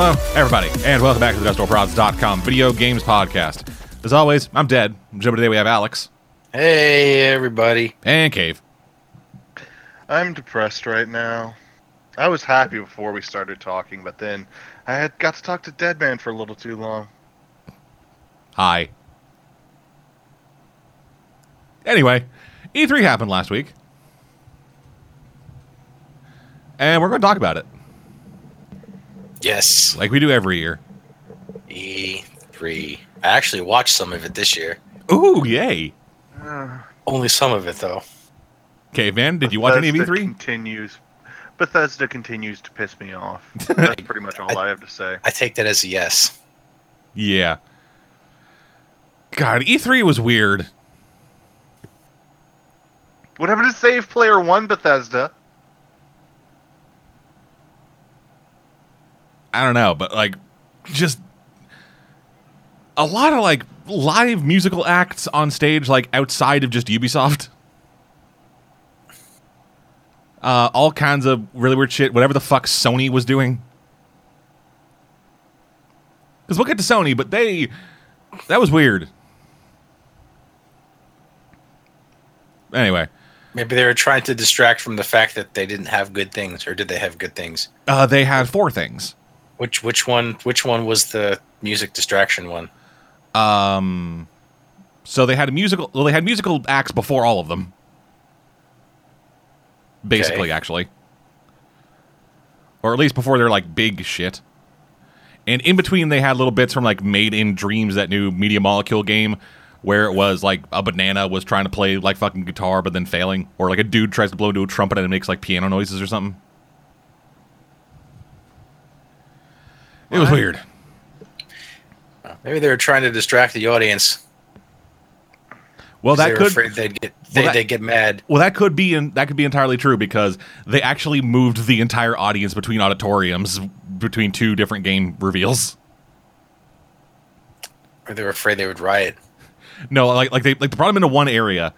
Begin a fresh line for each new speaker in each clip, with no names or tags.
Hello, everybody, and welcome back to the DustOrProds.com video games podcast. As always, I'm dead. Joe, today we have Alex
Hey, everybody.
and Cave.
I'm depressed right now. I was happy before we started talking, but then I had got to talk to Deadman for a little too long.
Hi. Anyway, E3 happened last week. And we're going to talk about it,
Yes.
like we do every year.
E3. I actually watched some of it this year.
Ooh, yay.
Uh, only some of it, though.
Caveman, did you watch any of E
Bethesda
E3?
Continues. Bethesda continues to piss me off. That's pretty much all I have to say.
I take that as a yes.
Yeah. God, E3 was weird.
What happened to Save Player One, Bethesda?
I don't know, but like just a lot of like live musical acts on stage like outside of just Ubisoft. Uh, all kinds of really weird shit. Whatever the fuck Sony was doing. Because we'll get to Sony, but they that was weird. Anyway,
Maybe they were trying to distract from the fact that they didn't have good things, or did they have good things?
uh, they had four things.
Which which one which one was the music distraction one?
Um, so they had a musical. Well, they had musical acts before all of them. Basically,
Okay.
actually, or at least before their like big shit. And in between, they had little bits from like Made in Dreams, that new Media Molecule game, where it was like a banana was trying to play like fucking guitar, but then failing, or like a dude tries to blow into a trumpet and it makes like piano noises or something. It was weird.
Maybe they were trying to distract the audience.
Well, that
they were
could
afraid they'd get they,
that-
they'd get mad.
Well, that could be that could be entirely true because they actually moved the entire audience between auditoriums between two different game reveals.
Or they were afraid they would riot.
No, like like they like they brought them into one area,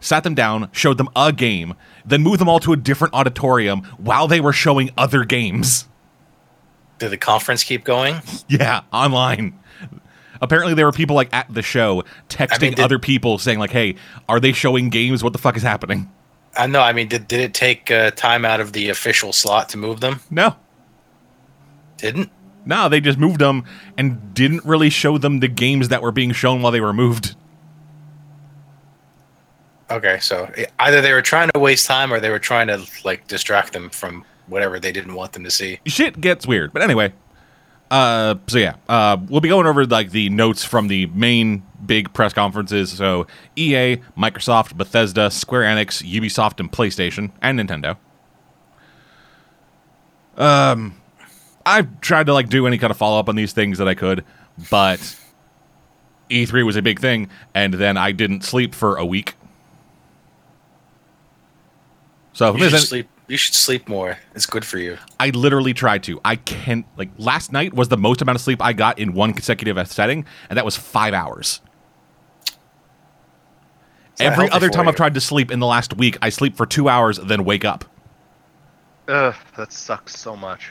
sat them down, showed them a game, then moved them all to a different auditorium while they were showing other games.
Did the conference keep going?
Yeah, online. Apparently, there were people like at the show texting
did-
other people saying like, "Hey, are they showing games? What the fuck is happening?"
I know. I mean, did did it take uh, time out of the official slot to move them?
No,
Didn't.
No, they just moved them and didn't really show them the games that were being shown while they were moved.
Okay, so either they were trying to waste time or they were trying to like distract them from whatever they didn't want them to see.
Shit gets weird. But anyway, uh, so yeah, uh, we'll be going over like the notes from the main big press conferences. So EA, Microsoft, Bethesda, Square Enix, Ubisoft, and PlayStation and Nintendo. Um, I've tried to like do any kind of follow up on these things that I could, but E3 was a big thing, and then I didn't sleep for a week. So if
You
there's any-
sleep. You should sleep more. It's good for you.
I literally tried to. I can't like last night was the most amount of sleep I got in one consecutive setting, and that was five hours.
not
Every other time
you.
I've tried to sleep in the last week, I sleep for two hours, then wake up.
Ugh, that sucks so much.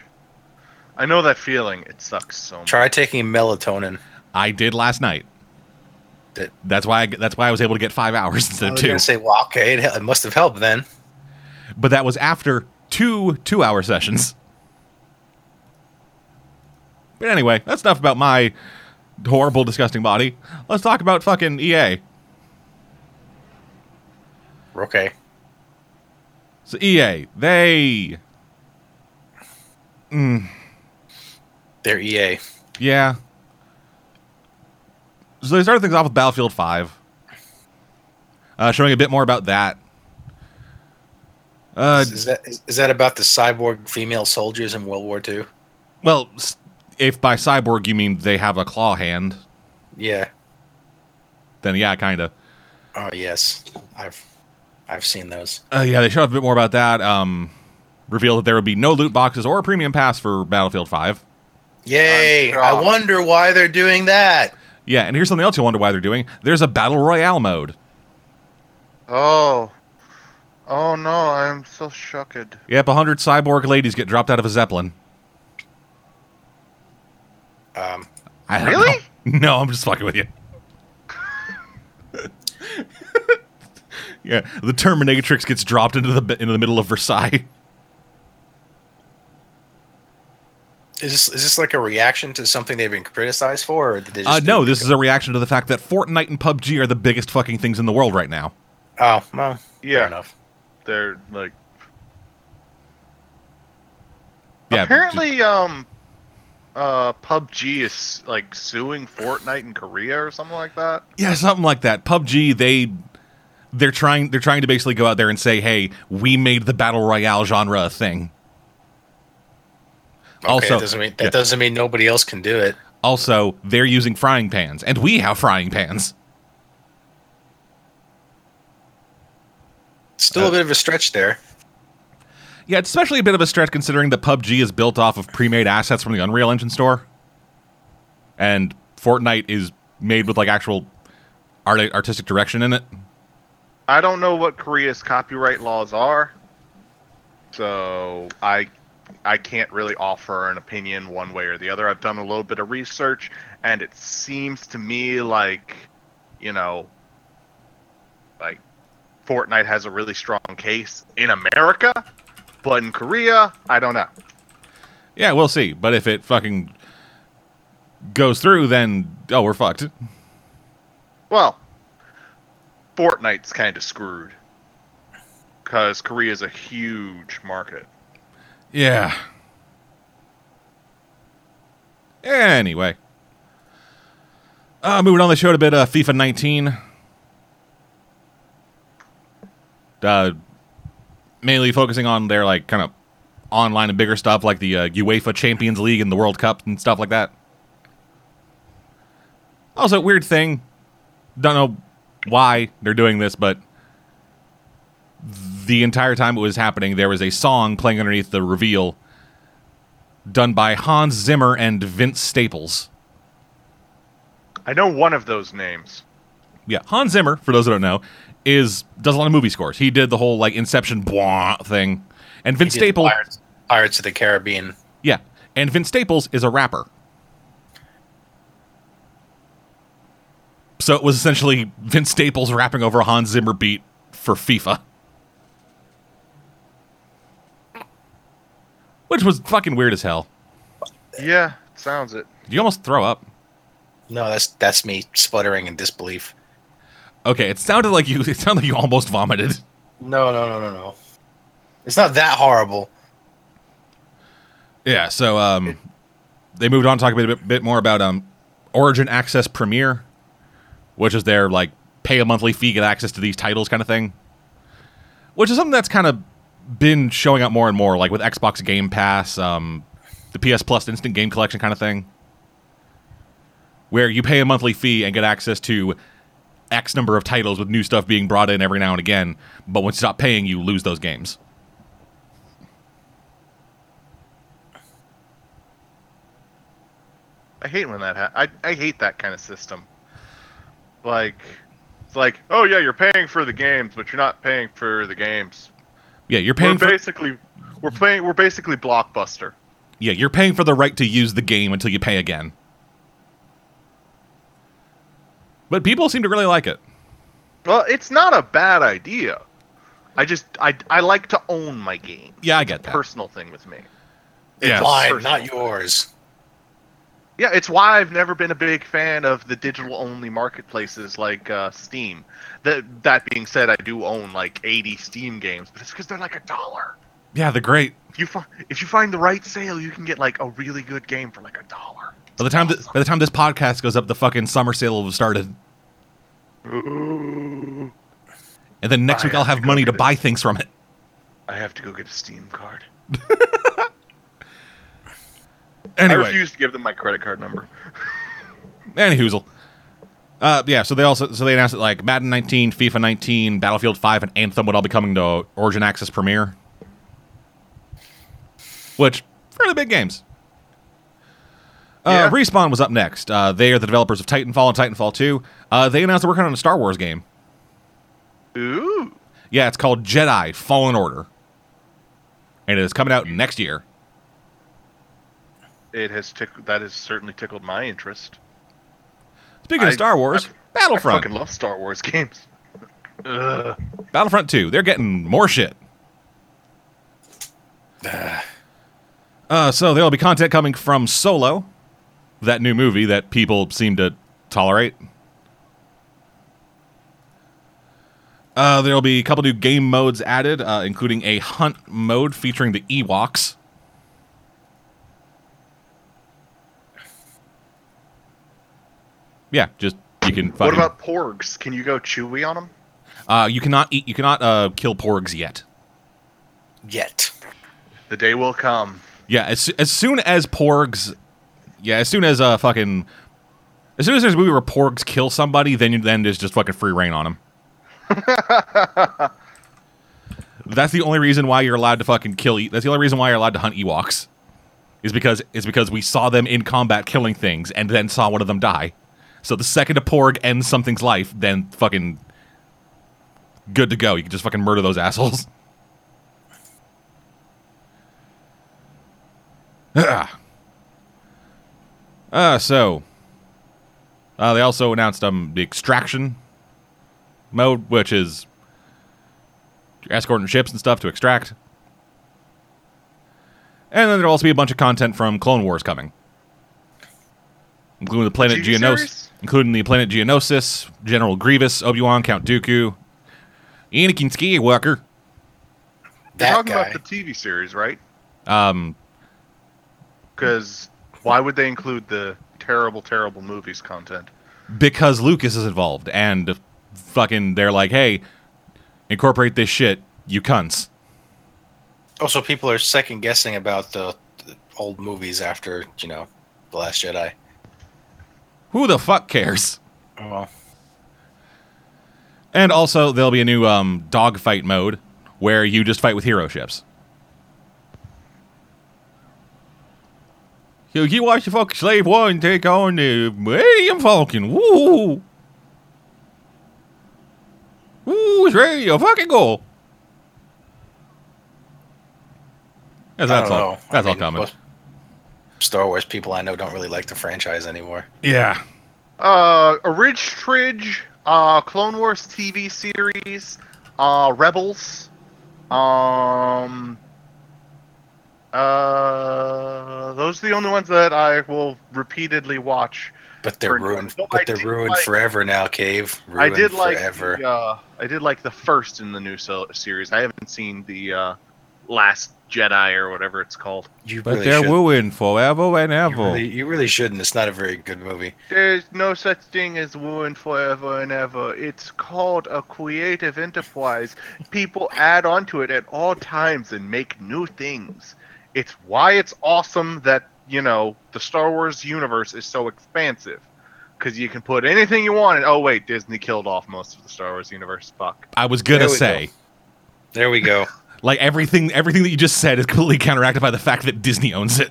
I know that feeling. It sucks so much.
Try taking melatonin.
I did last night.
That-
That's why I, that's why I was able to get five hours instead of
was
two.
gonna say, well, okay, it, it must have helped then.
But that was after two two hour sessions. But anyway, that's enough about my horrible, disgusting body. Let's talk about fucking EA.
Okay.
So EA, they
They're E EA.
Yeah. So they started things off with Battlefield 5, uh, showing a bit more about that. Uh,
is, is that is, is that about the cyborg female soldiers in World War II?
well, if by cyborg you mean they have a claw hand,
Yeah.
then yeah, kind of.
Oh yes, I've I've seen those.
Uh, yeah, they showed a bit more about that. Um, revealed that there would be no loot boxes or a premium pass for Battlefield 5.
Yay!
I'm
I
shocked.
wonder why they're doing that.
Yeah, and here's something else you'll wonder why they're doing. There's a Battle Royale mode.
Oh. Oh no, I'm so shocked.
Yep, a 100 cyborg ladies get dropped out of a Zeppelin. I don't
Really?
know. No, I'm just fucking with you. yeah, the Terminatrix gets dropped into the into the middle of Versailles.
Is this is this like a reaction to something they've been criticized for, or did they just
Uh, no, this is a reaction to the fact that Fortnite and PUBG are the biggest fucking things in the world right now.
Oh, well,
Yeah.
fair enough.
They're like
Yeah,
apparently um uh PUBG is like suing Fortnite in Korea or something like that.
Yeah, something like that. PUBG, they they're trying they're trying to basically go out there and say, "Hey, we made the battle royale genre a thing."
Okay,
Also-
that doesn't mean that
yeah.
doesn't mean nobody else can do it.
Also, they're using frying pans, and we have frying pans.
Still
Uh,
a bit of a stretch there.
Yeah, it's especially a bit of a stretch considering that PUBG is built off of pre-made assets from the Unreal Engine store, and Fortnite is made with like actual art artistic direction in it.
I don't know what Korea's copyright laws are, so I I can't really offer an opinion one way or the other. I've done a little bit of research, and it seems to me like, you know, like Fortnite has a really strong case in America, but in Korea, I don't know.
Yeah, we'll see. But if it fucking goes through, then oh, we're fucked.
Well, Fortnite's kind of screwed because Korea's a huge market.
Yeah. Anyway. Uh, moving on, they show a bit of FIFA 19. Uh, mainly focusing on their, like, kind of online and bigger stuff, like the uh, UEFA Champions League and the World Cup and stuff like that. Also, weird thing. Don't know why they're doing this, but the entire time it was happening, there was a song playing underneath the reveal done by Hans Zimmer and Vince Staples.
I know one of those names.
Yeah, Hans Zimmer, for those that don't know, is does a lot of movie scores. He did the whole like Inception blah thing. And Vince Staples,
Pirates, Pirates of the Caribbean.
yeah, and Vince Staples is a rapper. So it was essentially Vince Staples rapping over a Hans Zimmer beat for FIFA. Which was fucking weird as hell.
Yeah, sounds it.
You almost throw up.
No, that's that's me sputtering in disbelief.
Okay, it sounded like you. It sounded like you almost vomited.
No, no, no, no, no. It's not that horrible.
Yeah. So um, they moved on to talk a bit, bit more about um, Origin Access Premier, which is their like pay a monthly fee get access to these titles kind of thing. Which is something that's kind of been showing up more and more, like with Xbox Game Pass, um, the PS Plus Instant Game Collection kind of thing, where you pay a monthly fee and get access to X number of titles with new stuff being brought in every now and again. But once you stop paying, you lose those games.
I hate when that ha- I I hate that kind of system. Like, it's like, oh yeah, you're paying for the games, but you're not paying for the games.
Yeah, you're paying
we're
for
basically we're playing we're basically blockbuster.
Yeah, you're paying for the right to use the game until you pay again. But people seem to really like it.
Well, it's not a bad idea. I just I I like to own my game.
Yeah, I get that.
Personal thing with me.
Yeah.
It's
Mine,
personal.
not yours.
Yeah, it's why I've never been a big fan of the digital only marketplaces like uh, Steam. That that being said, I do own like 80 Steam games, but it's because they're like a dollar.
Yeah, they're great.
If you fi- if you find the right sale, you can get like a really good game for like a dollar.
By the time th- by the time this podcast goes up, the fucking summer sale will have started,
Ooh,
and then next
I
week I'll
have
have money to buy things from it.
I have to go get a Steam card.
Anyway.
I refuse to give them my credit card number.
any hoozle. Uh, yeah, so they also so they announced that like Madden 19, FIFA 19, Battlefield 5, and Anthem would all be coming to Origin Access Premier, which fairly big games. Uh,
Yeah.
Respawn was up next. Uh, they are the developers of Titanfall and Titanfall 2. Uh, they announced they're working on a Star Wars game.
Ooh,
Yeah, it's called Jedi Fallen Order, and it is coming out next year.
it has tick- that has certainly tickled my interest.
Speaking of Star Wars,
I
Battlefront, I
fucking love Star Wars games. Ugh.
Battlefront 2, they're getting more shit.
Ah,
Uh, so there'll be content coming from Solo, that new movie that people seem to tolerate. Uh, there'll be a couple new game modes added, uh, including a hunt mode featuring the Ewoks. Yeah, just you can.
What
fucking-
about porgs? Can you go chewy on them?
Uh, you cannot eat. You cannot uh, kill porgs yet.
yet.
The day will come.
Yeah, as as soon as porgs, yeah, as soon as uh fucking, as soon as there's a movie where porgs kill somebody, then you, then there's just fucking free reign on them. that's the only reason why you're allowed to fucking kill. E- That's the only reason why you're allowed to hunt Ewoks, is because is because we saw them in combat killing things and then saw one of them die. So the second a porg ends something's life, then fucking good to go. You can just fucking murder those assholes. Ah. Uh, so uh, they also announced um the extraction mode, which is escorting ships and stuff to extract. And then there'll also be a bunch of content from Clone Wars coming, including the planet Geonosis, including the planet Geonosis, General Grievous, Obi Wan, Count Dooku, Anakin Skywalker.
You're
That
talking
guy.
about the TV series, right?
Um,
Because why would they include the terrible, terrible movies content?
because Lucas is involved and fucking they're like, hey, incorporate this shit, you cunts.
Also, people are second guessing about the, the old movies after you know the Last Jedi.
Who the fuck cares?
Oh, well,
And also, there'll be a new um, dogfight mode where you just fight with hero ships. So you watch the fucking Slave One take on the Millennium Falcon. Woo! Woo, it's ready to fucking go. That's,
I
that's
don't
all.
know.
That's
I
all
mean,
coming.
Star Wars people I know don't really like the franchise anymore.
Yeah.
Uh, a Ridge Tridge, uh, Clone Wars TV series, uh, Rebels, um, uh, those are the only ones that I will repeatedly watch.
But they're
For-
ruined.
no, I
But they're ruined
like-
forever now, Cave.
I did like
forever.
the, uh, I did like the first in the new so- series. I haven't seen the uh, Last Jedi or whatever it's called.
you
But
really
they're
should.
wooing forever and
You
ever.
really, you really shouldn't. It's not a very good movie.
There's no such thing as wooing forever and ever. It's called a creative enterprise. People add onto it at all times and make new things. It's why it's awesome that, you know, the Star Wars universe is so expansive. Because you can put anything you want, and oh, wait, Disney killed off most of the Star Wars universe. Fuck.
I was gonna
There
say.
go. There we go.
Like everything, everything that you just said is completely counteracted by the fact that Disney owns it.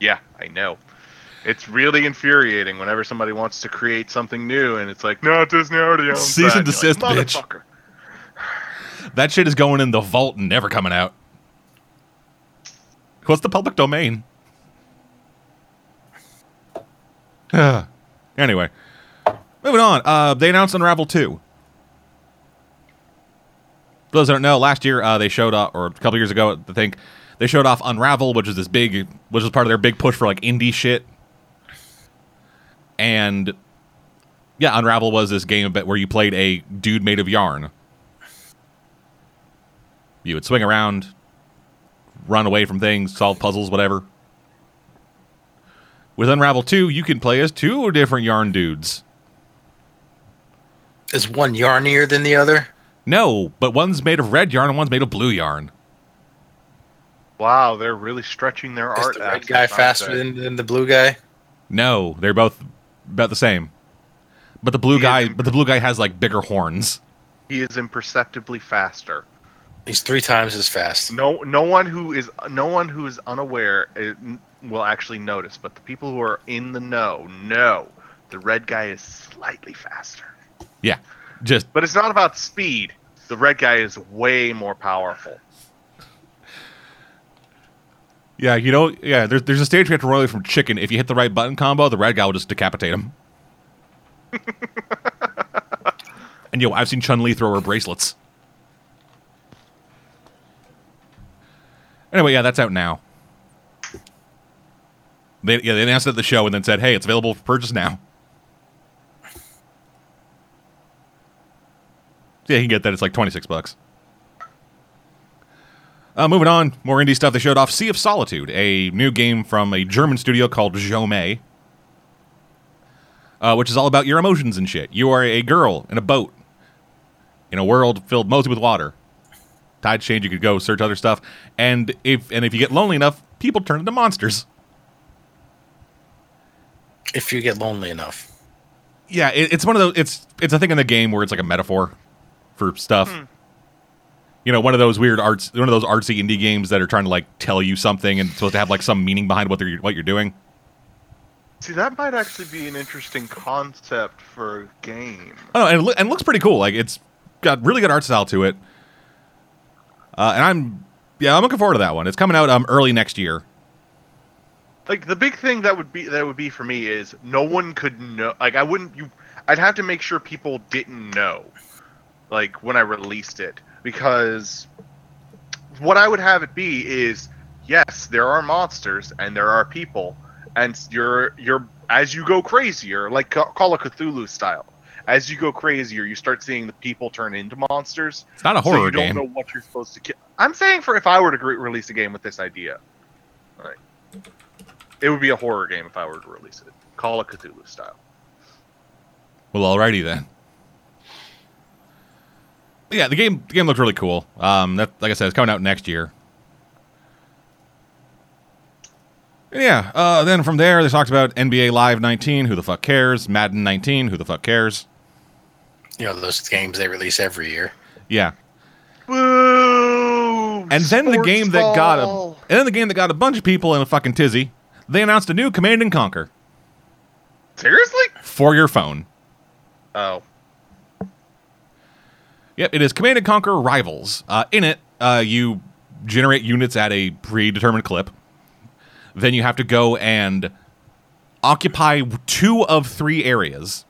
Yeah, I know. It's really infuriating whenever somebody wants to create something new, and it's like, no, Disney already owns
Cease
that.
and
You're like,
desist, bitch. That shit is going in the vault and never coming out. What's the public domain? anyway, moving on. Uh, they announced Unravel 2. For those that don't know, last year uh, they showed off, or a couple years ago, I think, they showed off Unravel, which is this big, which is part of their big push for like indie shit. And yeah, Unravel was this game where you played a dude made of yarn. You would swing around, run away from things, solve puzzles, whatever. With Unravel 2, you can play as two different yarn dudes.
Is one yarnier than the other?
No, but one's made of red yarn and one's made of blue yarn.
Wow, they're really stretching their
Is
art.
the red guy faster than, than the blue guy?
No, they're both about the same. But the blue
He
guy,
is-
but the blue guy has like bigger horns.
He is imperceptibly faster.
He's three times as fast.
No, no one who is no one who is unaware uh, n- will actually notice, but the people who are in the know know the red guy is slightly faster.
Yeah, just
But it's not about speed. The red guy is way more powerful.
Yeah, you know, yeah. There's there's a stage we have to run away from chicken. If you hit the right button combo, the red guy will just decapitate him. and yo, I've seen Chun Li throw her bracelets. Anyway, yeah, that's out now. They yeah they announced it at the show and then said, "Hey, it's available for purchase now." Yeah, you can get that. It's like twenty six bucks. Uh, moving on, more indie stuff. They showed off Sea of Solitude, a new game from a German studio called Jo-Mei, uh, which is all about your emotions and shit. You are a girl in a boat in a world filled mostly with water. Tides change. You could go search other stuff, and if and if you get lonely enough, people turn into monsters.
If you get lonely enough.
Yeah, it, it's one of those. It's it's a thing in the game where it's like a metaphor for stuff. Hmm. You know, one of those weird arts, one of those artsy indie games that are trying to like tell you something and supposed to have like some meaning behind what they're what you're doing.
See, that might actually be an interesting concept for a game.
Oh, and it, loo- and it looks pretty cool. Like it's got really good art style to it. Uh, and I'm yeah, I'm looking forward to that one. It's coming out um early next year.
Like the big thing that would be that would be for me is no one could know. Like I wouldn't you. I'd have to make sure people didn't know, like when I released it, because what I would have it be is yes, there are monsters and there are people, and you're you're as you go crazier, like Call of Cthulhu style. As you go crazier, you start seeing the people turn into monsters.
It's not a
so
horror
you don't know what you're supposed to kill. I'm saying for if I were to re- release a game with this idea, like it would be a horror game if I were to release it, Call of Cthulhu style.
Well, alrighty then. Yeah, the game the game looked really cool. Um, that like I said, it's coming out next year. Yeah, uh, then from there they talked about NBA Live 19, who the fuck cares? Madden 19, who the fuck cares?
You know, those games they release every year.
Yeah,
Woo!
and then the
Sports
game that got a and then the game that got a bunch of people in a fucking tizzy. They announced a new Command and Conquer
seriously.
for your phone.
Oh,
Yep, it is Command and Conquer Rivals. Uh, in it, uh, you generate units at a predetermined clip. Then you have to go and occupy two of three areas.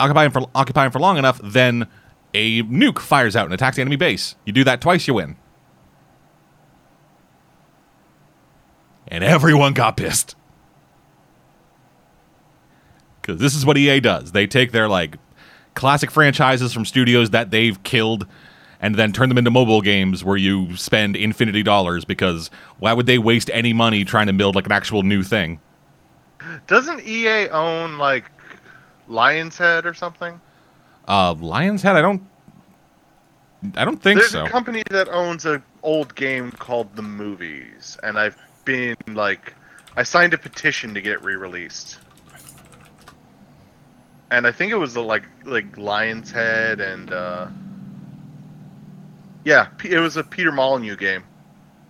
Occupy for for long enough, then a nuke fires out and attacks the enemy base. You do that twice, you win. And everyone got pissed. Because this is what EA does. They take their like classic franchises from studios that they've killed and then turn them into mobile games where you spend infinity dollars because why would they waste any money trying to build like an actual new thing?
doesn't EA own like Lion's Head or something?
Uh Lion's Head, I don't I don't think
There's
so.
There's a company that owns an old game called The Movies, and I've been like, I signed a petition to get it re-released. And I think it was the, like like Lion's Head and uh, yeah, it was a Peter Molyneux game,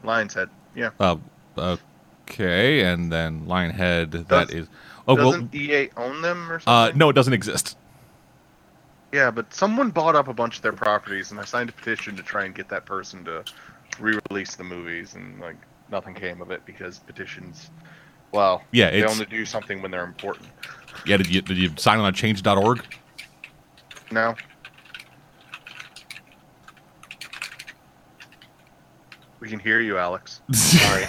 Lion's Head. Yeah,
Uh, uh okay, and then Lionhead that
Does-
is Oh well
doesn't EA own them or something?
uh no, it doesn't exist.
Yeah, but someone bought up a bunch of their properties, and I signed a petition to try and get that person to re-release the movies, and like nothing came of it because petitions, well,
Yeah,
they only do something when they're important.
Yeah, did you did you sign on a change.org?
No, we can hear you, Alex.
Sorry.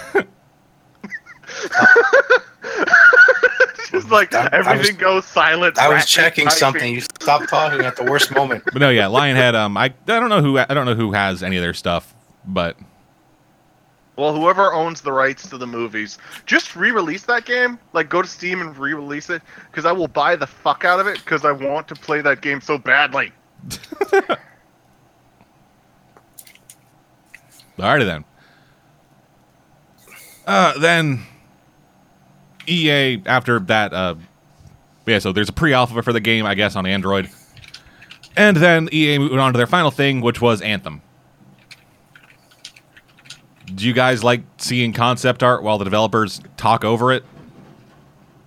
Just like
I- I was-
everything goes silent.
I was checking
typing.
something. You stopped talking at the worst moment.
But no, yeah, Lionhead. Um, I I don't know who I don't know who has any of their stuff, but
Well, whoever owns the rights to the movies, just re-release that game. Like, go to Steam and re-release it, because I will buy the fuck out of it, because I want to play that game so badly.
Alrighty then. Uh, then EA after that. Uh, yeah, so there's a pre-alpha for the game, I guess, on Android, and then EA moved on to their final thing, which was Anthem. Do you guys like seeing concept art while the developers talk over it?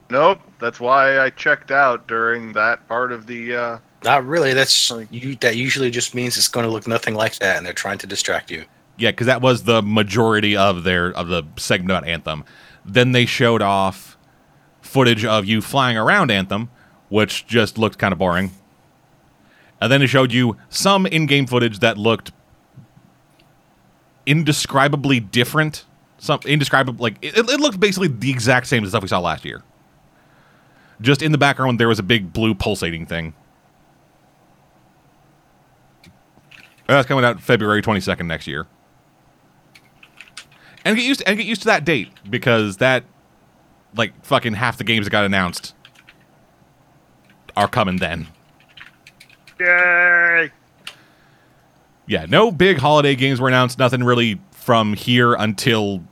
Nope, that's why I checked out during that part of the. Uh,
Not really. That's you. That usually just means it's going to look nothing like that, and they're trying to distract you.
Yeah, because that was the majority of their of the segment about Anthem. Then they showed off footage of you flying around Anthem, which just looked kind of boring. And then it showed you some in-game footage that looked indescribably different. Some indescribable, like it, it looked basically the exact same as stuff we saw last year. Just in the background, there was a big blue pulsating thing. That's coming out February twenty second next year. And get used to, and get used to that date because that, like, fucking half the games that got announced are coming then.
Yay!
Yeah, no big holiday games were announced. Nothing really from here until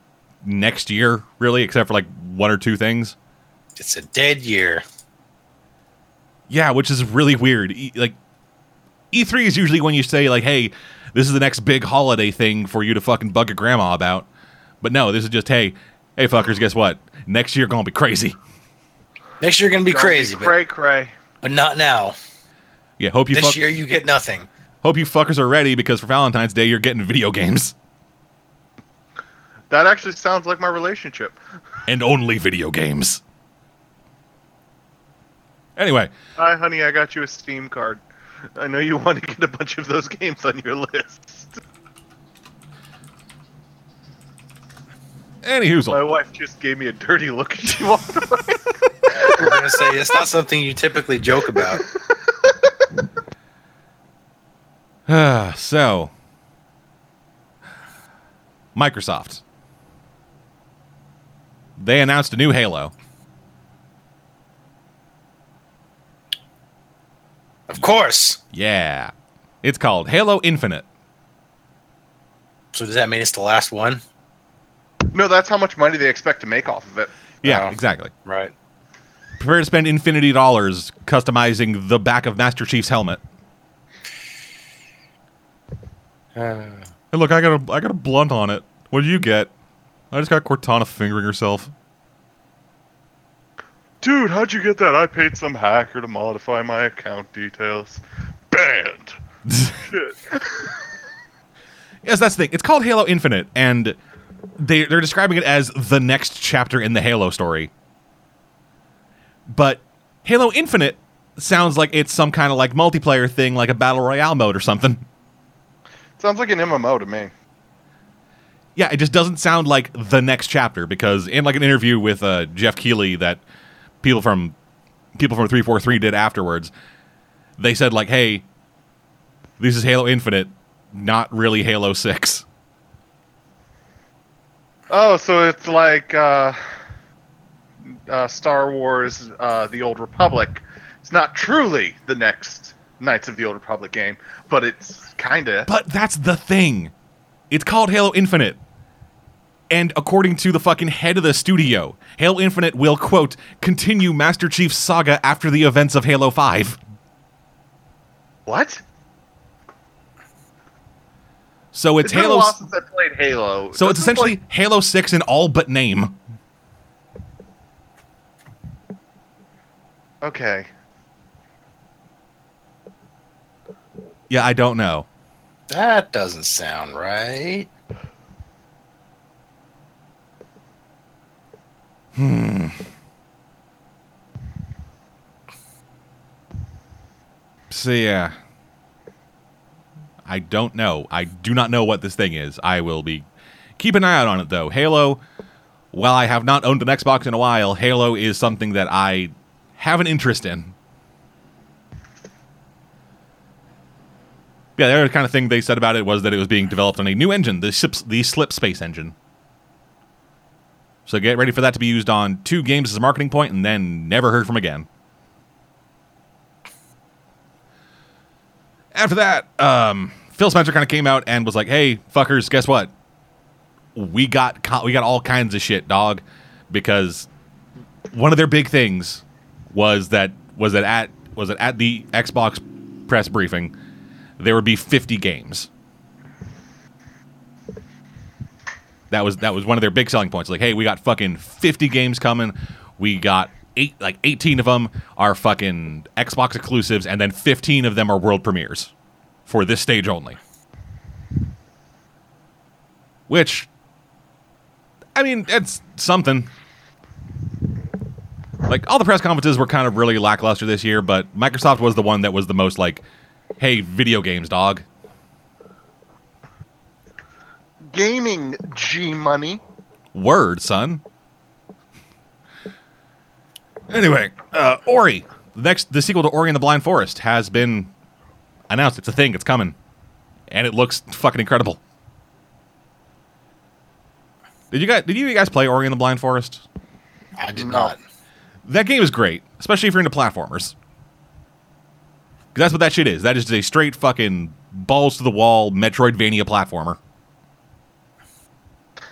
next year, really, except for like one or two things.
It's a dead year.
Yeah, which is really weird. E- like E3 is usually when you say like, "Hey, this is the next big holiday thing for you to fucking bug your grandma about." But no, this is just, "Hey, hey fuckers, guess what? Next year going to be crazy."
Next year gonna be
Don't
crazy, but,
cray cray.
but not now.
Yeah, hope you
This
fuck-
year you get nothing.
hope you fuckers are ready because for Valentine's Day you're getting video games
That actually sounds like my relationship.
and only video games. Anyway,
Hi, honey, I got you a Steam card. I know you want to get a bunch of those games on your list.
Any whoozle.
My wife just gave me a dirty look and she walked away.
I'm gonna say it's not something you typically joke about.
so, Microsoft. They announced a new Halo.
Of course.
Yeah. It's called Halo Infinite.
So does that mean it's the last one?
No, that's how much money they expect to make off of it.
Yeah,
Oh.
exactly.
Right.
Prepare to spend infinity dollars customizing the back of Master Chief's helmet.
Uh,
Hey, look, I got a I got a blunt on it. What did you get? I just got Cortana fingering herself.
Dude, how'd you get that? I paid some hacker to modify my account details. Banned. Shit.
Yes, that's the thing. It's called Halo Infinite, and they they're describing it as the next chapter in the Halo story. But Halo Infinite sounds like it's some kind of like multiplayer thing, like a battle royale mode or something.
Sounds like an MMO to me.
Yeah, it just doesn't sound like the next chapter because in like an interview with uh, Geoff Keighley that people from people from three four three did afterwards, they said like, "Hey, this is Halo Infinite, not really Halo 6.
Oh, so it's like uh, uh, Star Wars: uh, The Old Republic. It's not truly the next Knights of the Old Republic game, but it's kinda.
But that's the thing. It's called Halo Infinite. And according to the fucking head of the studio, Halo Infinite will, quote, continue Master Chief's saga after the events of Halo 5.
What?
So it's
It's been a
Halo.
while since I played Halo.
So it's
This is
essentially
like-
Halo 6 in all but name.
okay.
Yeah, I don't know.
that doesn't sound right. Hmm.
So yeah. I don't know. I do not know what this thing is. I will be keep an eye out on it though. Halo, while I have not owned an Xbox in a while, Halo is something that I have an interest in. Yeah, the other kind of thing they said about it was that it was being developed on a new engine, the Slip, the Slip Space engine. So get ready for that to be used on two games as a marketing point and then never heard from again. After that, um, Phil Spencer kind of came out and was like, "Hey, fuckers, guess what? We got co- we got all kinds of shit, dog, because one of their big things was that was that at was it at the Xbox press briefing there would be 50 games. That was that was one of their big selling points. Like, hey, we got fucking 50 games coming. We got eight like 18 of them are fucking Xbox exclusives, and then 15 of them are world premieres for this stage only. which I mean, it's something. Like all the press conferences were kind of really lackluster this year, but Microsoft was the one that was the most like, "Hey, video games, dog."
Gaming G money.
Word, son. Anyway, uh, Ori, the next the sequel to Ori and the Blind Forest has been announced. It's a thing. It's coming, and it looks fucking incredible. Did you guys? Did you guys play Ori and the Blind Forest?
I did not.
That game is great, especially if you're into platformers. 'Cause that's what that shit is. That is a straight fucking balls to the wall Metroidvania platformer.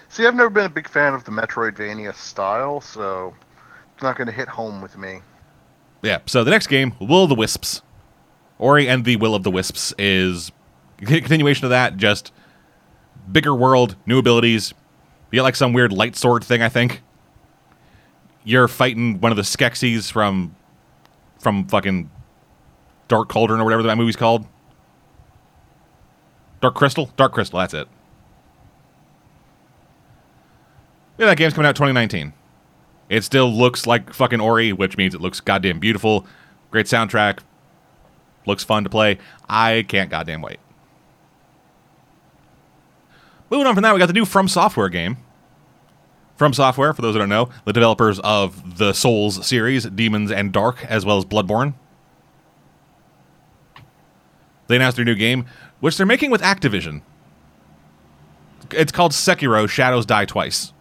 See, I've never been a big fan of the Metroidvania style, so it's not going to hit home with me.
Yeah. So the next game, Will the Wisps, Ori and the Will of the Wisps, is a continuation of that. Just bigger world, new abilities. You get like some weird light sword thing. I think you're fighting one of the Skeksis from from fucking Dark Cauldron or whatever that movie's called. Dark Crystal. Dark Crystal. That's it. Yeah, that game's coming out 2019. It still looks like fucking Ori, which means it looks goddamn beautiful. Great soundtrack. Looks fun to play. I can't goddamn wait. Moving on from that, we got the new From Software game. From Software, for those that don't know, the developers of the Souls series, Demons and Dark, as well as Bloodborne. They announced their new game, which they're making with Activision. It's called Sekiro Shadows Die Twice.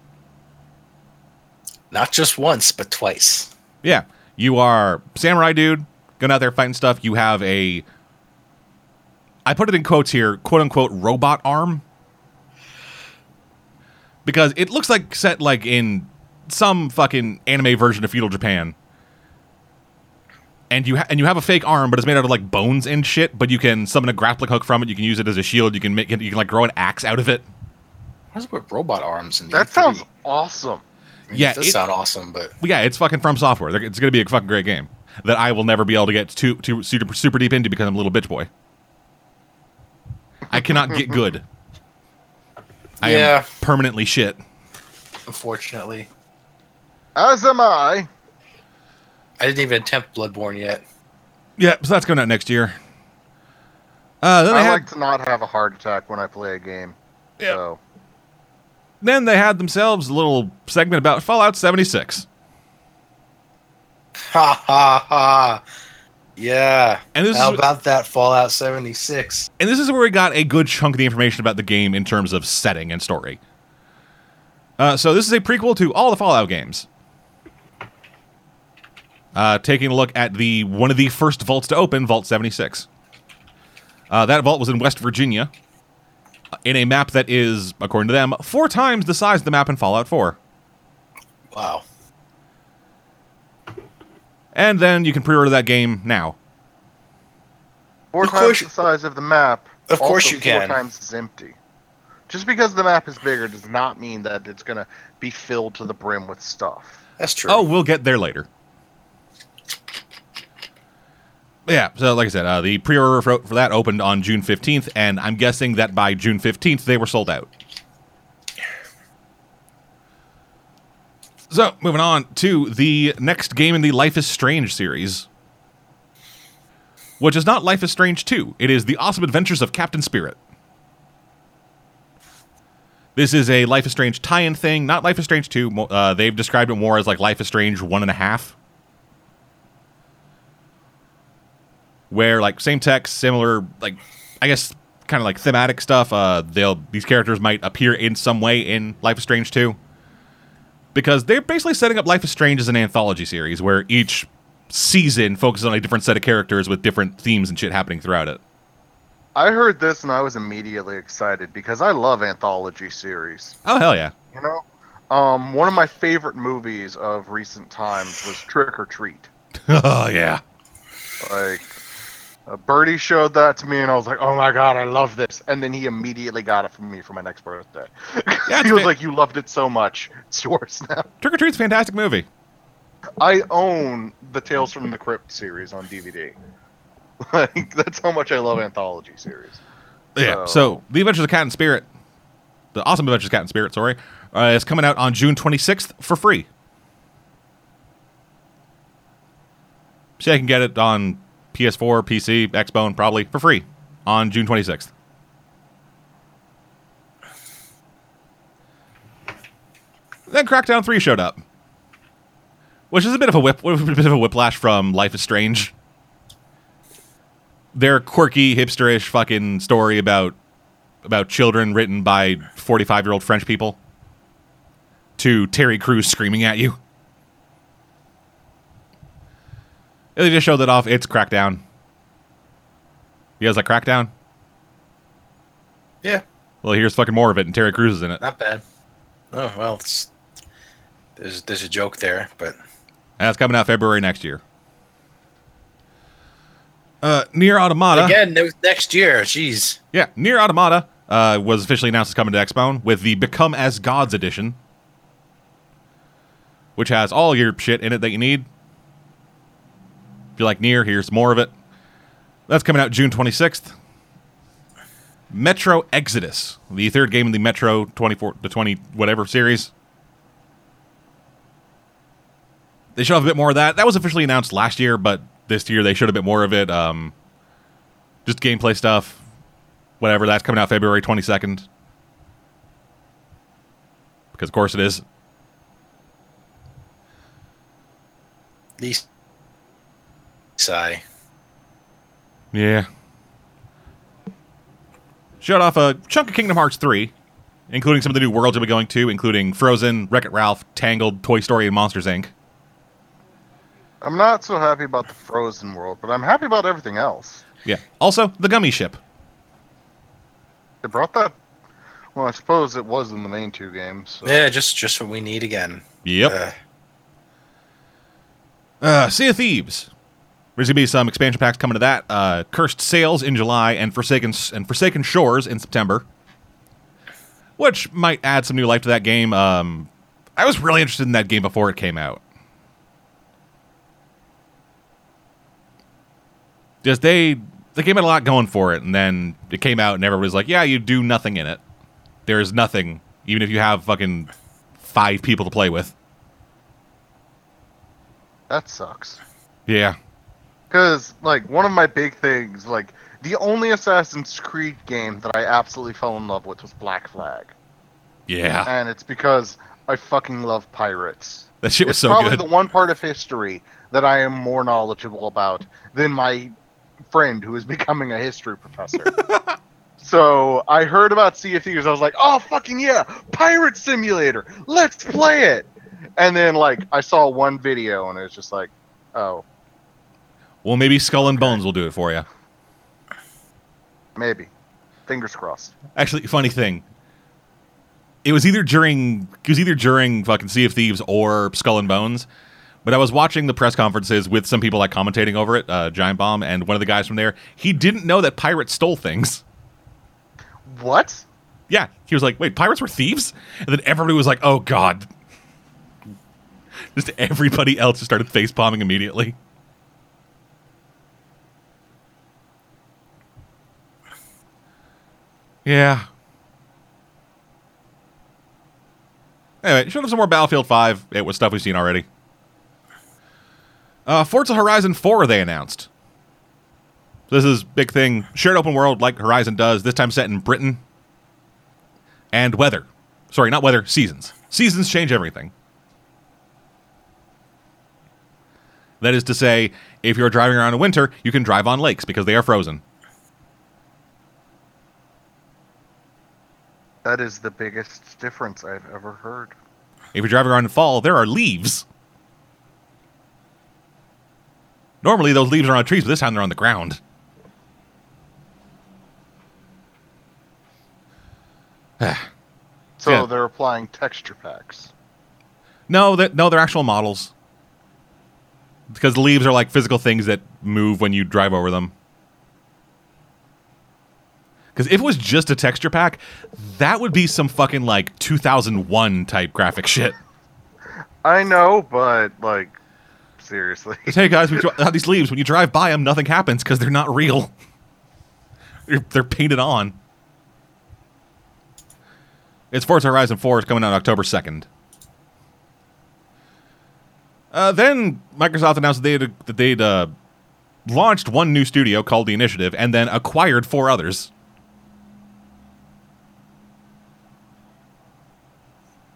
Not just once, but twice.
Yeah, you are samurai dude going out there fighting stuff. You have a, I put it in quotes here, quote unquote robot arm, because it looks like set like in some fucking anime version of feudal Japan. And you ha- and you have a fake arm, but it's made out of like bones and shit. But you can summon a grappling hook from it. You can use it as a shield. You can make it. You can like grow an axe out of it.
What's with robot arms? In the
That
E3?
sounds awesome.
I mean,
Yeah,
it does
it-
sound awesome, but
yeah, it's fucking from software. It's going to be a fucking great game that I will never be able to get too too super super deep into because I'm a little bitch boy. I cannot get good. I
Yeah.
am permanently shit.
unfortunately,
As am I.
I didn't even attempt Bloodborne yet.
Yeah, so that's coming out next year. Uh, then they
I
had
like to not have a heart attack when I play a game.
Yeah.
So
then they had themselves a little segment about Fallout 76.
Ha ha ha! Yeah.
And this
How
is
about that Fallout 76?
and this is where we got a good chunk of the information about the game in terms of setting and story. Uh, so this is a prequel to all the Fallout games. Uh, taking a look at the one of the first vaults to open, Vault 76. Uh, that vault was in West Virginia, uh, in a map that is, according to them, four times the size of the map in Fallout 4.
Wow.
And then you can pre-order that game now.
four
Of
times the size of the map.
Of course
also
you can.
Four times is empty. Just because the map is bigger does not mean that it's going to be filled to the brim with stuff.
That's true.
Oh, we'll get there later. Yeah, so like I said, uh, the pre-order for, for that opened on June 15th, and I'm guessing that by June 15th they were sold out. So, moving on to the next game in the Life is Strange series, which is not Life is Strange 2. It is The Awesome Adventures of Captain Spirit. This is a Life is Strange tie-in thing, not Life is Strange 2. Uh, they've described it more as like Life is Strange one and a half. Where like same text, similar like I guess kind of like thematic stuff. Uh, they'll these characters might appear in some way in Life is Strange 2. Because they're basically setting up Life is Strange as an anthology series where each season focuses on a different set of characters with different themes and shit happening throughout it.
I heard this and I was immediately excited because I love anthology series.
Oh hell yeah.
You know, um, one of my favorite movies of recent times was Trick 'r Treat.
oh yeah.
Like, uh, Birdie showed that to me, and I was like, "Oh my god, I love this!" And then he immediately got it from me for my next birthday.
Yeah,
he was like, "You loved it so much, it's yours now."
Trick 'r Treat's a fantastic movie.
I own the Tales from the Crypt series on DVD. Like, that's how much I love anthology series.
Yeah.
So-
So, The Adventures of Captain Spirit the Awesome Adventures of Captain Spirit, sorry, uh, is coming out on June 26th for free. See, I can get it on PS4, PC, Xbone, probably for free on June 26th. Then Crackdown 3 showed up, which is a bit of a whip, a bit of a whiplash from Life is Strange. Their quirky, hipsterish fucking story about about children written by 45 year old French people to Terry Crews screaming at you. They just showed it off. It's Crackdown. You guys like Crackdown?
Yeah,
Well, here's fucking more of it, and Terry Crews is in it.
not bad. Oh well, it's there's there's a joke there, but
that's coming out February next year. Uh, NieR Automata.
again, next year. Jeez.
Yeah, NieR Automata uh, was officially announced as coming to Xbone with the Become as Gods edition, which has all your shit in it that you need. You like NieR, here's more of it. That's coming out June 26th. Metro Exodus, the third game in the Metro 24 the 20 whatever series. They show off a bit more of that. That was officially announced last year, but this year they showed a bit more of it. Um, just gameplay stuff, whatever. That's coming out February 22nd. Because, of course, it is.
These sigh.
Yeah. Showed off a chunk of Kingdom Hearts 3, including some of the new worlds you'll be going to, including Frozen, Wreck It Ralph, Tangled, Toy Story, and Monsters, Inc.
I'm not so happy about the Frozen world, but I'm happy about everything else.
Yeah. Also, the Gummy Ship.
They brought that. Well, I suppose it was in the main two games. So.
Yeah, just just what we need again.
Yep.
Uh,
Uh, sea of Thieves. There's gonna be some expansion packs coming to that. Uh, Cursed Sails in July and Forsaken and Forsaken Shores in September, which might add some new life to that game. Um, I was really interested in that game before it came out. Just they the game had a lot going for it, and then it came out, and everybody's like, "Yeah, you do nothing in it. There's nothing, even if you have fucking five people to play with."
That sucks.
Yeah,
Because, like, one of my big things, like, the only Assassin's Creed game that I absolutely fell in love with was Black Flag.
yeah.
And it's because I fucking love pirates.
That shit was
it's
so
probably
good.
the one part of history that I am more knowledgeable about than my friend who is becoming a history professor. so I heard about Sea of Thieves. I was like, oh, fucking yeah, Pirate Simulator. Let's play it. And then, like, I saw one video and it was just like, oh,
well, maybe Skull and Bones will do it for you.
maybe. Fingers crossed.
Actually, funny thing. It was either during it was either during fucking Sea of Thieves or Skull and Bones, but I was watching the press conferences with some people like commentating over it, uh, Giant Bomb, and one of the guys from there. He didn't know that pirates stole things.
What?
Yeah, he was like, "Wait, pirates were thieves?" And then everybody was like, "Oh God!" Just everybody else just started face palming immediately. Yeah. Anyway, showed us some more Battlefield 5. It was stuff we've seen already. Uh, Forza Horizon 4 they announced. This is big thing. Shared open world like Horizon does, this time set in Britain. And weather. Sorry, not weather, seasons. Seasons change everything. That is to say, if you're driving around in winter, you can drive on lakes because they are frozen.
That is the biggest difference I've ever heard.
If you're driving around in fall, there are leaves. Normally, those leaves are on trees, but this time they're on the ground.
So
Yeah.
they're applying texture packs.
No, that no, they're actual models. Because the leaves are like physical things that move when you drive over them. Because if it was just a texture pack, that would be some fucking like 2001 type graphic shit.
I know, but like, seriously.
Hey guys, we these leaves. When you drive by them, nothing happens because they're not real. they're, they're painted on. It's Forza Horizon 4 is coming out October 2nd. Uh, then Microsoft announced that they'd, that they'd uh, launched one new studio called The Initiative and then acquired four others.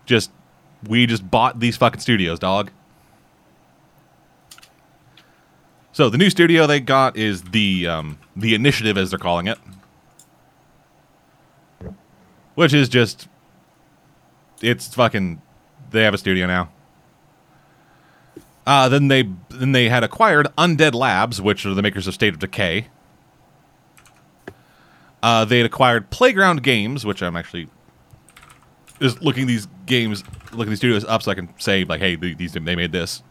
Just, we just bought these fucking studios, dog. So the new studio they got is the um, the Initiative, as they're calling it, which is just it's fucking. They have a studio now. Uh, then they then they had acquired Undead Labs, which are the makers of State of Decay. Uh, they had acquired Playground Games, which I'm actually just looking these games, looking these studios up, so I can say like, hey, these they made this.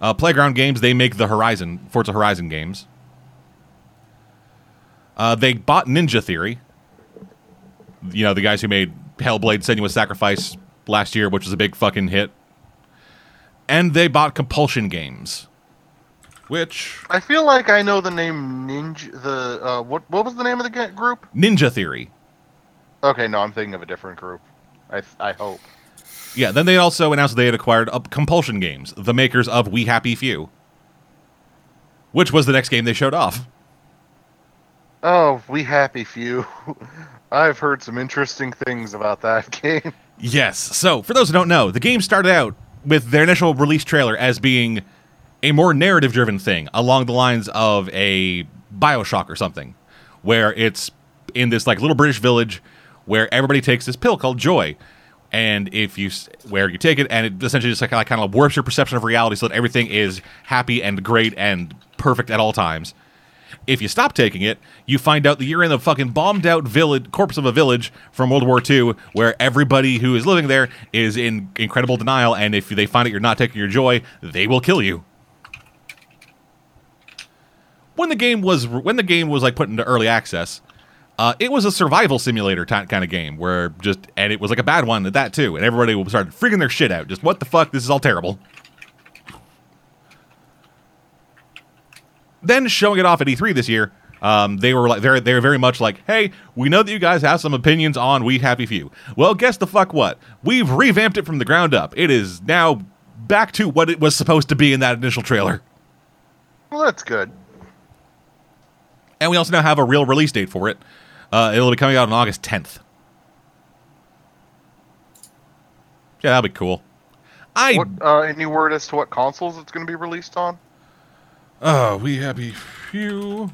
Uh, Playground Games, they make the Horizon, Forza Horizon games. Uh, they bought Ninja Theory. You know, the guys who made Hellblade Senua's Sacrifice last year, which was a big fucking hit. And they bought Compulsion Games. Which.
I feel like I know the name Ninja. The uh, what? What was the name of the group?
Ninja Theory.
Okay, no, I'm thinking of a different group. I I hope.
Yeah, then they also announced they had acquired Compulsion Games, the makers of We Happy Few, which was the next game they showed off.
Oh, we happy few. I've heard some interesting things about that game.
Yes. So, for those who don't know, the game started out with their initial release trailer as being a more narrative driven thing along the lines of a Bioshock or something, where it's in this like little British village where everybody takes this pill called joy. And if you where you take it, and it essentially just like kind of warps your perception of reality, so that everything is happy and great and perfect at all times. If you stop taking it, you find out that you're in the fucking bombed out village corpse of a village from World War II, where everybody who is living there is in incredible denial, and if they find out you're not taking your joy, they will kill you. When the game was when the game was like put into early access, uh, it was a survival simulator ty- kind of game where just and it was like a bad one at that too, and everybody started freaking their shit out. Just what the fuck? This is all terrible. then showing it off at E3 this year, um, they were like they're they're very much like, hey, we know that you guys have some opinions on We Happy Few. Well, guess the fuck what? We've revamped it from the ground up. It is now back to what it was supposed to be in that initial trailer,
Well, that's good.
and we also now have a real release date for it. Uh, it'll be coming out on August 10th. Yeah, that'll be cool. I
What? Uh, any word as to what consoles it's going to be released on?
Oh, we have a few.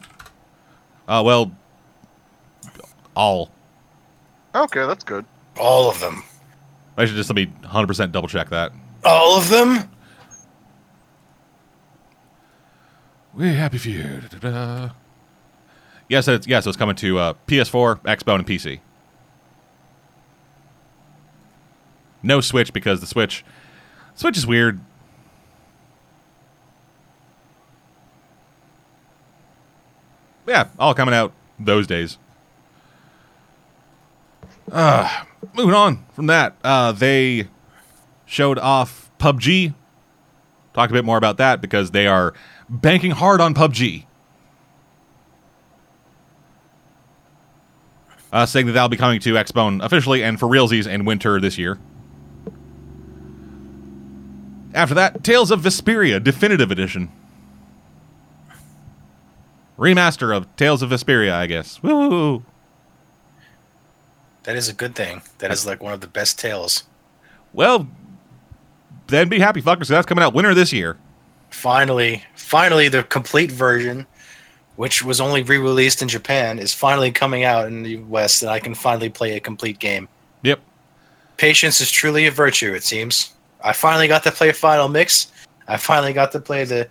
Uh, well, all.
Okay, that's good.
All of them.
I should just let me 100% double check that.
All of them?
We happy few. Da-da-da. Yes, it's yes, it's coming to uh, PS4, Xbox, and PC. No Switch because the Switch, Switch is weird. Yeah, all coming out those days. Uh, moving on from that, uh, they showed off PUBG. Talk a bit more about that because they are banking hard on PUBG. Uh, saying that that'll be coming to Xbone officially and for realsies in winter this year. After that, Tales of Vesperia Definitive Edition. Remaster of Tales of Vesperia, I guess. Woo!
That is a good thing. That is like one of the best tales.
Well, then be happy, fuckers. That's coming out winter this year.
Finally, finally, the complete version, which was only re-released in Japan, is finally coming out in the West, and I can finally play a complete game.
Yep.
Patience is truly a virtue, it seems. I finally got to play Final Mix. I finally got to play the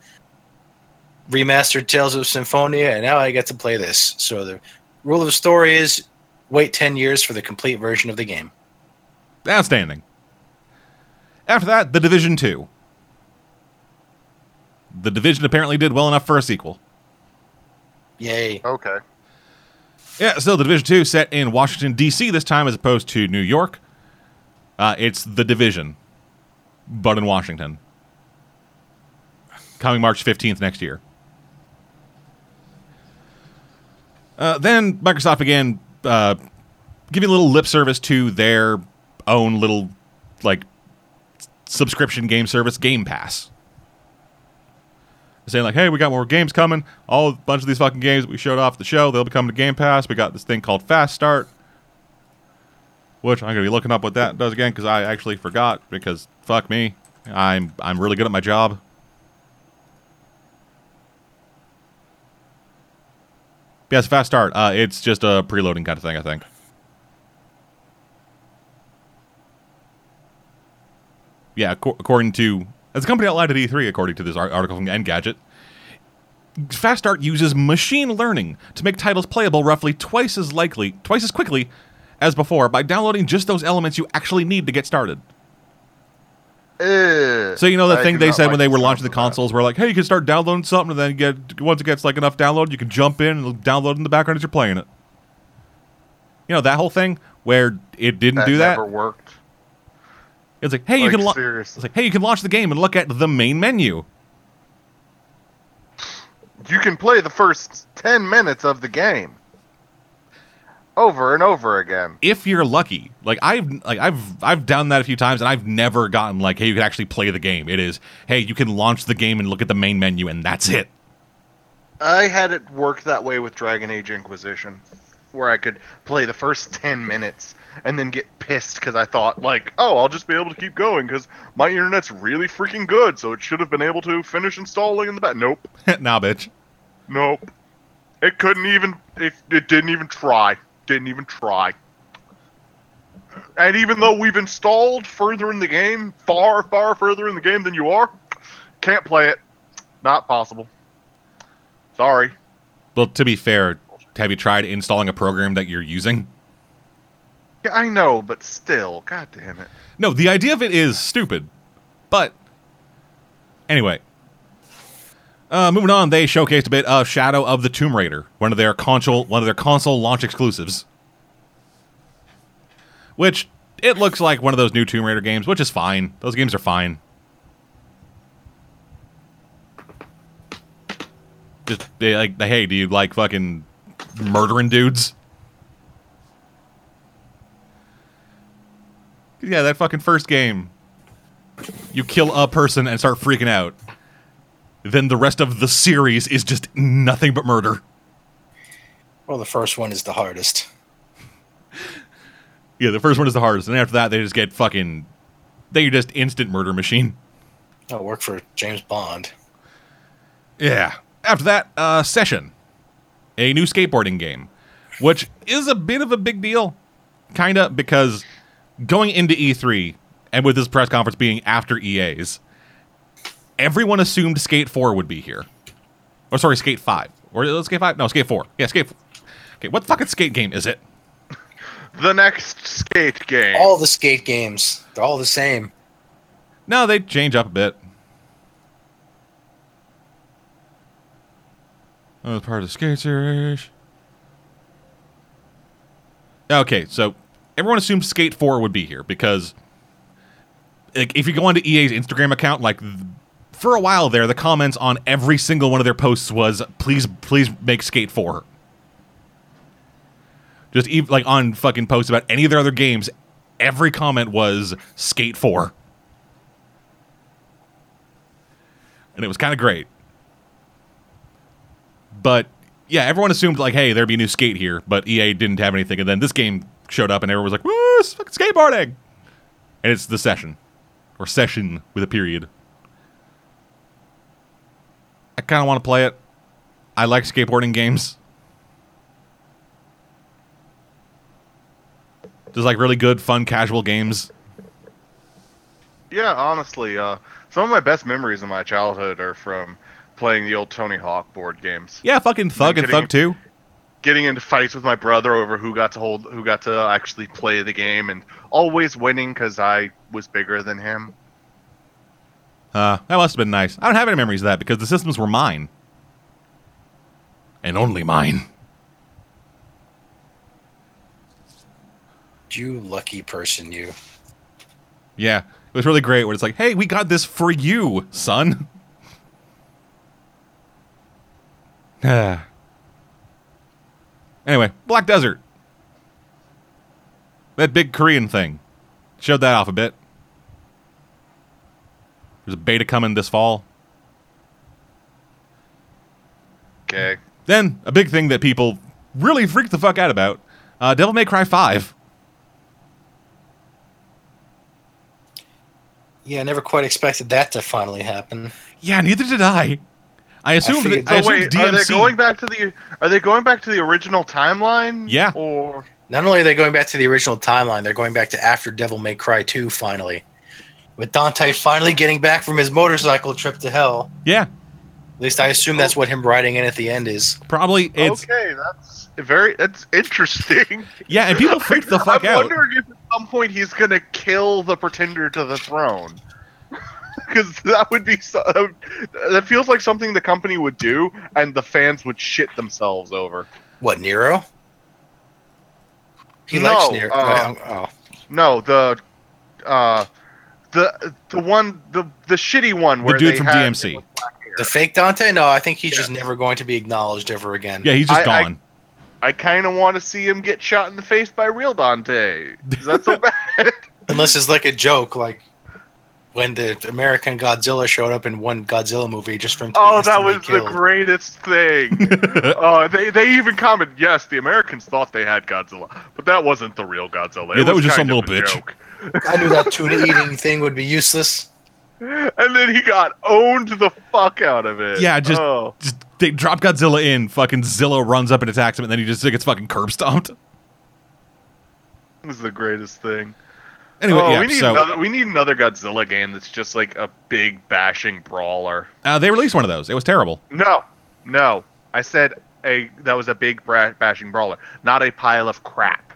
remastered Tales of Symphonia, and now I get to play this. So the rule of the story is wait 10 years for the complete version of the game.
Outstanding. After that, The Division 2. The Division apparently did well enough for a sequel.
Yay.
Okay.
Yeah, so The Division 2 set in Washington, D.C. this time as opposed to New York. Uh, it's The Division, but in Washington. Coming March 15th next year. Uh, then Microsoft began uh, giving a little lip service to their own little like subscription game service, Game Pass. Saying like, hey, we got more games coming. All a bunch of these fucking games we showed off the show, they'll be coming to Game Pass. We got this thing called Fast Start, which I'm gonna be looking up what that does again because I actually forgot because fuck me, I'm I'm really good at my job. Yes, Fast Start. Uh, it's just a preloading kind of thing, I think. Yeah, ac- according to as a company outlined at E3, according to this article from Engadget, Fast Start uses machine learning to make titles playable roughly twice as likely, twice as quickly as before by downloading just those elements you actually need to get started.
Ugh.
So you know the
I
thing they said
like
when they were launching the
that.
consoles, where like, hey, you can start downloading something, and then get once it gets like enough download, you can jump in and download in the background as you're playing it. You know that whole thing where it didn't
That
do that.
never worked.
It's like, hey, you
Like,
can.
Seriously.
it's like, hey, you can launch the game and look at the main menu.
You can play the first ten minutes of the game over and over again.
if you're lucky. Like I've like I've I've done that a few times and I've never gotten like hey you can actually play the game. It is hey you can launch the game and look at the main menu and that's it.
I had it work that way with Dragon Age Inquisition, where I could play the first 10 minutes and then get pissed because I thought, like, oh, I'll just be able to keep going because my internet's really freaking good, so it should have been able to finish installing in the back. Nope.
nah, bitch.
Nope. It couldn't even, it, it didn't even try. Didn't even try. And even though we've installed further in the game, far, far further in the game than you are, can't play it. Not possible. Sorry.
Well, to be fair, have you tried installing a program that you're using?
Yeah, I know, but still, god damn it.
No, the idea of it is stupid. But anyway, uh, moving on, they showcased a bit of Shadow of the Tomb Raider, one of their console one of their console launch exclusives. Which it looks like one of those new Tomb Raider games, which is fine. Those games are fine. Just they like, hey, do you like fucking murdering dudes? Yeah, that fucking first game. You kill a person and start freaking out. Then the rest of the series is just nothing but murder.
Well, the first one is the hardest.
Yeah, the first one is the hardest, and after that they just get fucking They're just instant murder machine.
I'll work for James Bond.
Yeah. After that, uh Session. A new skateboarding game, which is a bit of a big deal. Kinda because going into E3 and with this press conference being after EA's, everyone assumed Skate 4 would be here. Or sorry, Skate 5. Or Skate 5? No, Skate 4. Yeah, Skate 4. Okay, what fucking skate game is it?
The next skate game.
All the skate games, they're all the same.
No, they change up a bit. Oh, part of the skate series. Okay, so everyone assumed Skate 4 would be here because like, if you go onto EA's Instagram account, like for a while there, the comments on every single one of their posts was, "Please, please make Skate 4." Just even like on fucking posts about any of their other games, every comment was Skate 4. And it was kind of great. But yeah, everyone assumed like, hey, there'd be a new skate here, but EA didn't have anything, and then this game showed up, and everyone was like, "Woo, it's fucking skateboarding!" And it's the session, or session with a period. I kind of want to play it. I like skateboarding games. Just like really good, fun, casual games.
Yeah, honestly, uh, some of my best memories of my childhood are from playing the old Tony Hawk board games.
Yeah, fucking Thug and
kidding.
Thug 2.
Getting into fights with my brother over who got to hold, who got to actually play the game, and always winning because I was bigger than him.
Uh, that must have been nice. I don't have any memories of that because the systems were mine. And only mine.
You lucky person, you.
Yeah. It was really great when it's like, hey, we got this for you, son. Anyway, Black Desert. that big Korean thing. Showed that off a bit. There's a beta coming this fall.
Okay.
Then a big thing that people really freaked the fuck out about: uh, Devil May Cry Five.
Yeah, I never quite expected that to finally happen.
Yeah, neither did I. I assume.
figured-
that, I
So
assumed
wait, are they going back to the? Are they going back to the original timeline?
Yeah.
Or
Not only are they going back to the original timeline, they're going back to after Devil May Cry 2 finally. With Dante finally getting back from his motorcycle trip to hell.
yeah,
At least I assume that's what him riding in at the end is.
probably it's
okay, that's very that's interesting.
yeah, and people freak the fuck out.
I'm wondering if at some point he's gonna kill the pretender to the throne. Because that would be so, that would- that feels like something the company would do, and the fans would shit themselves over.
What, Nero? He
No,
likes Nero.
uh,
oh.
No, the uh, the the one the the shitty one where
dude
they
from
had-
DMC.
The fake Dante? No, I think he's just never going to be acknowledged ever again.
Yeah, he's just
I- I-
gone.
I kind of want to see him get shot in the face by real Dante. Is that so bad?
Unless it's like a joke, like when the American Godzilla showed up in one Godzilla movie just for him to oh, be
Oh, that was
killed.
the greatest thing. Oh, they they even commented, yes, the Americans thought they had Godzilla, but that wasn't the real Godzilla.
Yeah,
It
that was just some little
a
bitch.
joke.
I knew that tuna eating thing would be useless.
And then he got owned the fuck out of it.
Yeah, just-
oh.
just they drop Godzilla in, fucking Zilla runs up and attacks him, and then he just gets fucking curb stomped.
It was the greatest thing.
Anyway,
oh,
yeah,
we need
so
another we need another Godzilla game that's just like a big bashing brawler.
uh, they released one of those. It was terrible.
No, no, I said a that was a big bra- bashing brawler, not a pile of crap.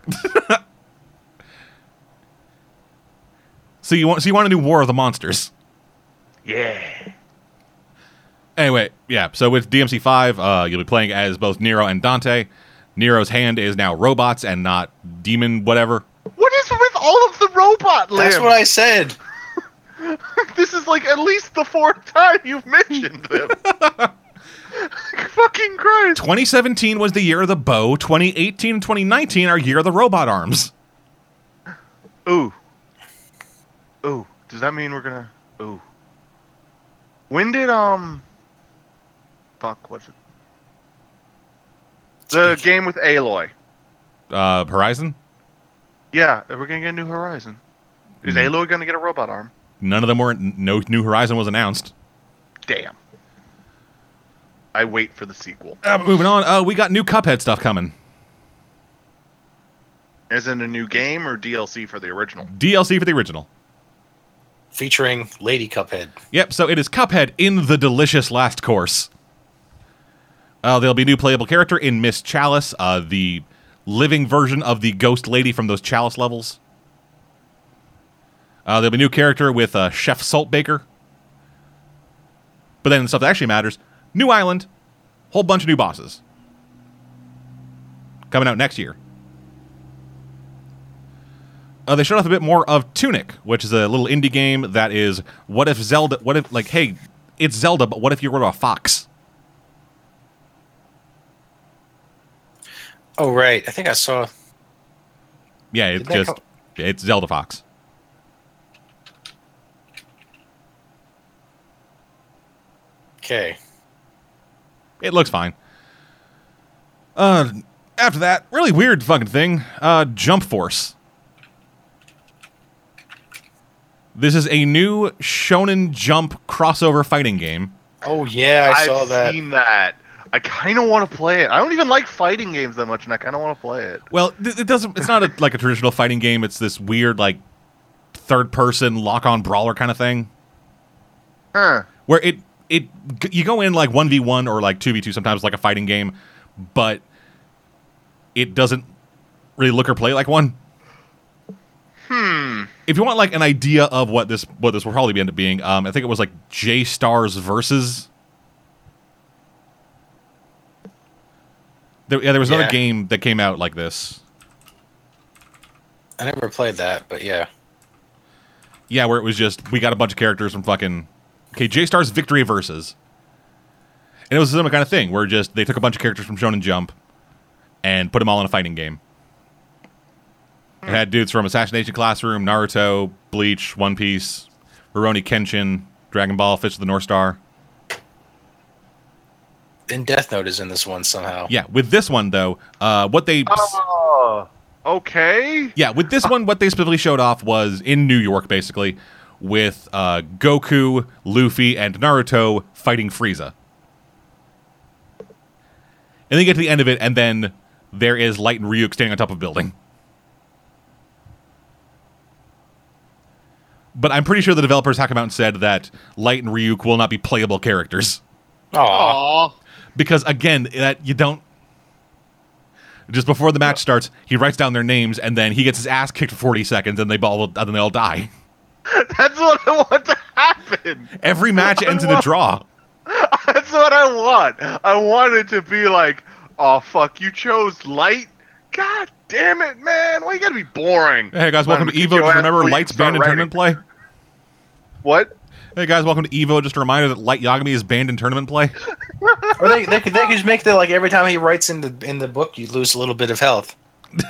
So you want so you want to do War of the Monsters?
Yeah.
Anyway, yeah. So with DMC five, uh, you'll be playing as both Nero and Dante. Nero's hand is now robots and not demon whatever.
What is with all of the robot limbs?
That's what I said.
this is like at least the fourth time you've mentioned them. Fucking Christ.
2017 was the year of the bow. 2018 and 2019 are year of the robot arms.
Ooh. Ooh. Does that mean we're gonna ooh. When did um fuck what's it? The game with Aloy.
Uh, Horizon.
Yeah, we're gonna get a new Horizon. Is
Mhm.
Aloy gonna get a robot arm?
None of them were. No new Horizon was announced.
Damn. I wait for the sequel.
Uh, moving on. Uh, we got new Cuphead stuff coming.
Is it a new game or DLC for the original?
DLC for the original.
Featuring Lady Cuphead.
Yep, so it is Cuphead in the delicious last course. Uh, there'll be a new playable character in Miss Chalice, uh, the living version of the ghost lady from those Chalice levels. Uh, there'll be a new character with uh, Chef Saltbaker. But then the stuff that actually matters new island, whole bunch of new bosses. Coming out next year. Uh, they showed off a bit more of Tunic, which is a little indie game that is what if Zelda, what if, like, hey, it's Zelda, but what if you were a fox?
Oh, right. I think I saw.
Yeah, it's
Did that
just,
come-
it's Zelda Fox.
Okay.
It looks fine. Uh, after that, really weird fucking thing. Uh, Jump Force. This is a new Shonen Jump crossover fighting game.
Oh, yeah, I saw
have
that.
seen that. I kind of want to play it. I don't even like fighting games that much, and I kind of want to play it.
Well, it doesn't. It's not a, like a traditional fighting game. It's this weird like third-person lock-on brawler kind of thing,
Huh.
where it it you go in like one v one or like two v two sometimes like a fighting game, but it doesn't really look or play like one.
Hmm.
if you want like an idea of what this what this will probably end up being, um, I think it was like J Stars versus. There, yeah, there was another
Yeah.
game that came out like this.
I never played that, but yeah.
Yeah, where it was just we got a bunch of characters from fucking okay J Stars Victory versus, and it was a similar kind of thing where just they took a bunch of characters from Shonen Jump and put them all in a fighting game. It had dudes from Assassination Classroom, Naruto, Bleach, One Piece, Rurouni Kenshin, Dragon Ball, Fist of the North Star.
And Death Note is in this one somehow.
Yeah, with this one though, uh, what they
Oh, okay.
yeah with this one, what they specifically showed off was in New York, basically, with uh, Goku, Luffy, and Naruto fighting Frieza. And then you get to the end of it, and then there is Light and Ryuk standing on top of a building. But I'm pretty sure the developers have come out and said that Light and Ryuk will not be playable characters
Aw.
Aw.
Because again, that you don't. Just before the match starts, he writes down their names, and then he gets his ass kicked for 40 seconds, and they all and then they all die.
That's what I want to happen.
Every match ends in a draw.
That's what I want. I want it to be like, oh fuck, you chose light. God damn it, man! Why you gotta be boring?
Hey guys, welcome to Evo. Remember Light's in
writing.
tournament play.
What?
Hey guys, welcome to Evo. Just a reminder that Light Yagami is banned in tournament play.
Or they, they could they could just make the like every time he writes in the in the book you lose a little bit of health.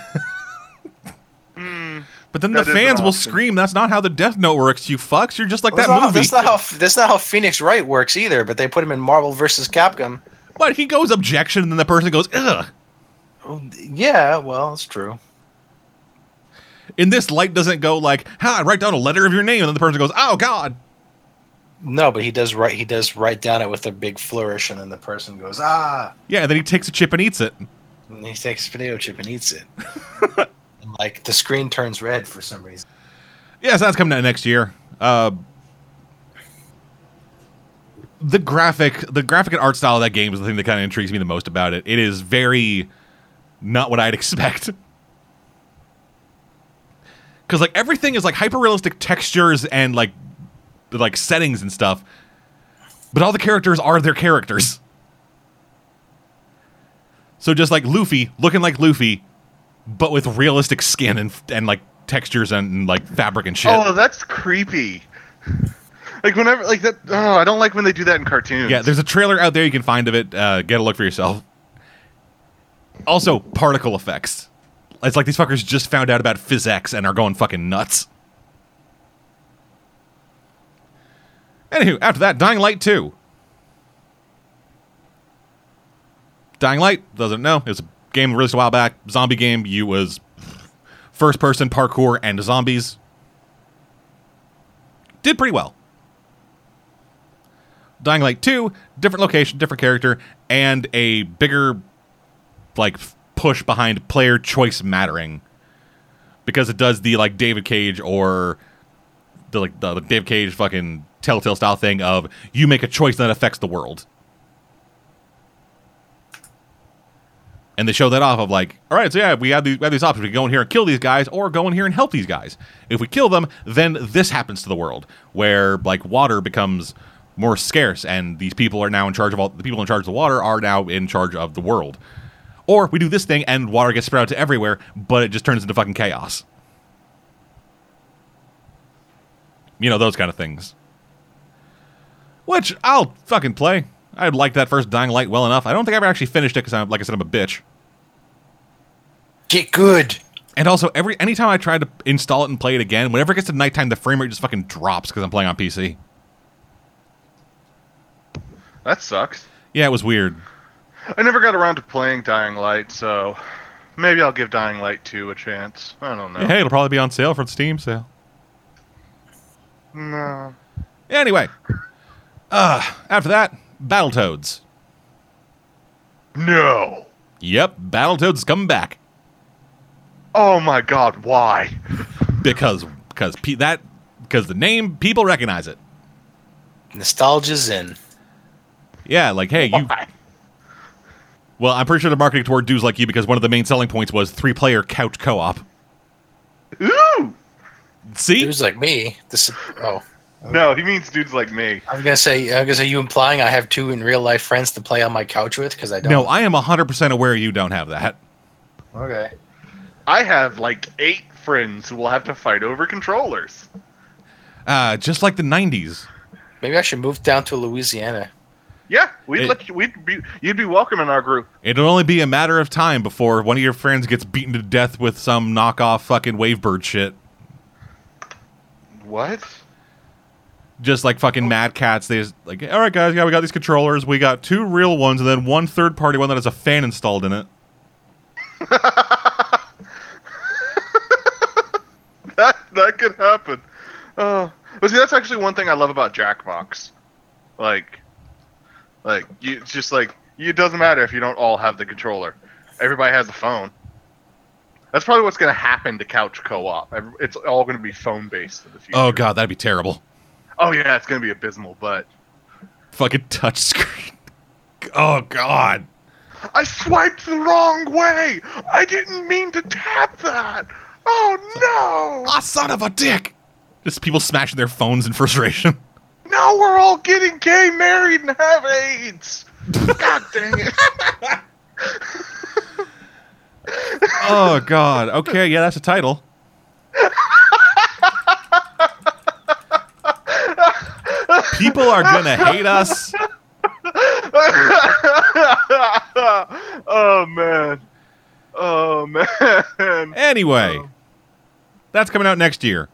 Hmm.
But then the fans will scream, "That's not how the Death Note works, you fucks! You're just like
That's
that
not,
movie."
that's not how that's not how Phoenix Wright works either. But they put him in Marvel versus Capcom.
But he goes objection, and then the person goes, "Ugh."
Oh, Yeah, well, it's true.
In this, Light doesn't go like, "Ha!" I write down a letter of your name, and then the person goes, "Oh God."
No, but he does write he does write down it with a big flourish, and then the person goes ah,
Yeah, and then he takes a chip and eats it.
and he takes a potato chip and eats it. and like the screen turns red for some reason.
Yeah, so that's coming out next year. Uh, the graphic, the graphic and art style of that game is the thing that kind of intrigues me the most about it. It is very not what I'd expect. Because like everything is like hyper realistic textures and like like settings and stuff, but all the characters are their characters. So just like Luffy looking like Luffy, but with realistic skin and and like textures and, and, like fabric and shit.
Oh, that's creepy. Like whenever, like that. Oh, I don't like when they do that in cartoons.
Yeah, there's a trailer out there you can find of it. Uh, get a look for yourself. Also, particle effects. It's like these fuckers just found out about physics and are going fucking nuts. Anywho, after that, Dying Light 2. Dying Light, doesn't know. It's a game released a while back. Zombie game. You was first person parkour and zombies. Did pretty well. Dying Light 2, different location, different character, and a bigger like push behind player choice mattering. Because it does the like David Cage or the like the, the David Cage fucking Telltale style thing of you make a choice that affects the world. And they show that off of like, all right, so yeah, we have these, we have these options. We can go in here and kill these guys, or go in here and help these guys. If we kill them, then this happens to the world, where like water becomes more scarce, and these people are now in charge of all the people in charge of the water are now in charge of the world. Or we do this thing and water gets spread out to everywhere, but it just turns into fucking chaos. You know, those kind of things. Which I'll fucking play. I liked that first Dying Light well enough. I don't think I ever actually finished it because, I'm, like I said, I'm a bitch.
Get good.
And also, every anytime I try to install it and play it again, whenever it gets to nighttime, the frame rate just fucking drops because I'm playing on PC.
that sucks.
Yeah, it was weird.
I never got around to playing Dying Light, so maybe I'll give Dying Light 2 a chance. I don't know.
Hey, it'll probably be on sale for the Steam sale.
No.
Anyway, uh, after that, Battletoads.
No.
Yep, Battletoads is coming back
Oh my god, why?
because because pe- that because the name people recognize it.
Nostalgia's in.
Yeah, like hey, you. Well, I'm pretty sure they're marketing toward dudes like you because one of the main selling points was three-player couch co-op.
Ooh!
See,
Dudes like me. This. Oh,
No, he means dudes like me.
I'm gonna say. I'm gonna say you implying I have two in real life friends to play on my couch with because I don't.
no, I am 100% aware you don't have that.
Okay.
I have like eight friends who will have to fight over controllers.
Uh, just like the 90s.
Maybe I should move down to Louisiana.
Yeah, we'd
It-
let you. We'd be. You'd be welcome in our group.
It'll only be a matter of time before one of your friends gets beaten to death with some knockoff fucking Wavebird shit.
What?
Just like fucking Mad Catz, they just like, all right, guys, yeah, we got these controllers. We got two real ones, and then one third party one that has a fan installed in it.
That that could happen. Oh, but see, that's actually one thing I love about Jackbox. Like, like you it's just like it doesn't matter if you don't all have the controller. Everybody has a phone. That's probably what's going to happen to couch co-op. It's all going to be phone based in the future.
Oh god, that'd be terrible.
Oh yeah, it's going to be abysmal. But
Fucking touchscreen. Oh god.
I swiped the wrong way. I didn't mean to tap that. Oh no!
Ah, son of a dick. Just people smashing their phones in frustration.
Now we're all getting gay, married, and have AIDS. God dang it!
Oh god. Okay, yeah, that's a title. People are gonna hate us.
oh man. Oh man.
Anyway, oh. that's coming out next year.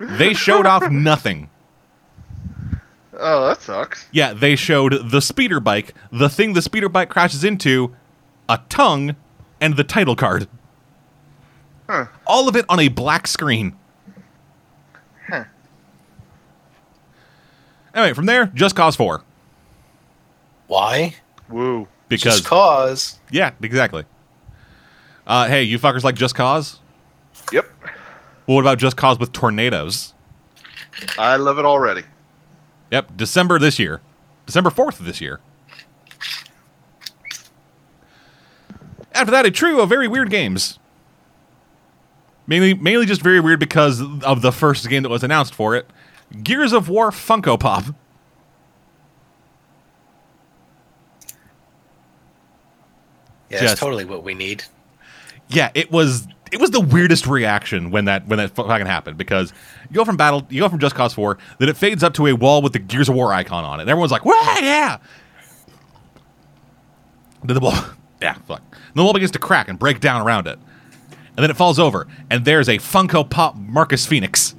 They showed off nothing.
Oh, that sucks.
Yeah, they showed the speeder bike, the thing the speeder bike crashes into, a tongue, and the title card.
Huh.
All of it on a black screen. Anyway, from there, Just Cause 4.
Why?
Woo.
Because,
Just cause.
yeah, exactly. Uh, hey, you fuckers like Just Cause?
Yep.
Well, what about Just Cause with tornadoes?
I love it already.
Yep, December this year. December 4th of this year. After that, a trio of very weird games. Mainly, mainly just very weird because of the first game that was announced for it Gears of War Funko Pop.
Yeah,
Just-
that's totally what we need.
Yeah, it was it was the weirdest reaction when that when that fucking happened because you go from battle, you go from Just Cause 4, then it fades up to a wall with the Gears of War icon on it. And everyone's like, "Wow, yeah!" Then the wall, yeah, fuck. Then the wall begins to crack and break down around it, and then it falls over, and there's a Funko Pop Marcus Phoenix.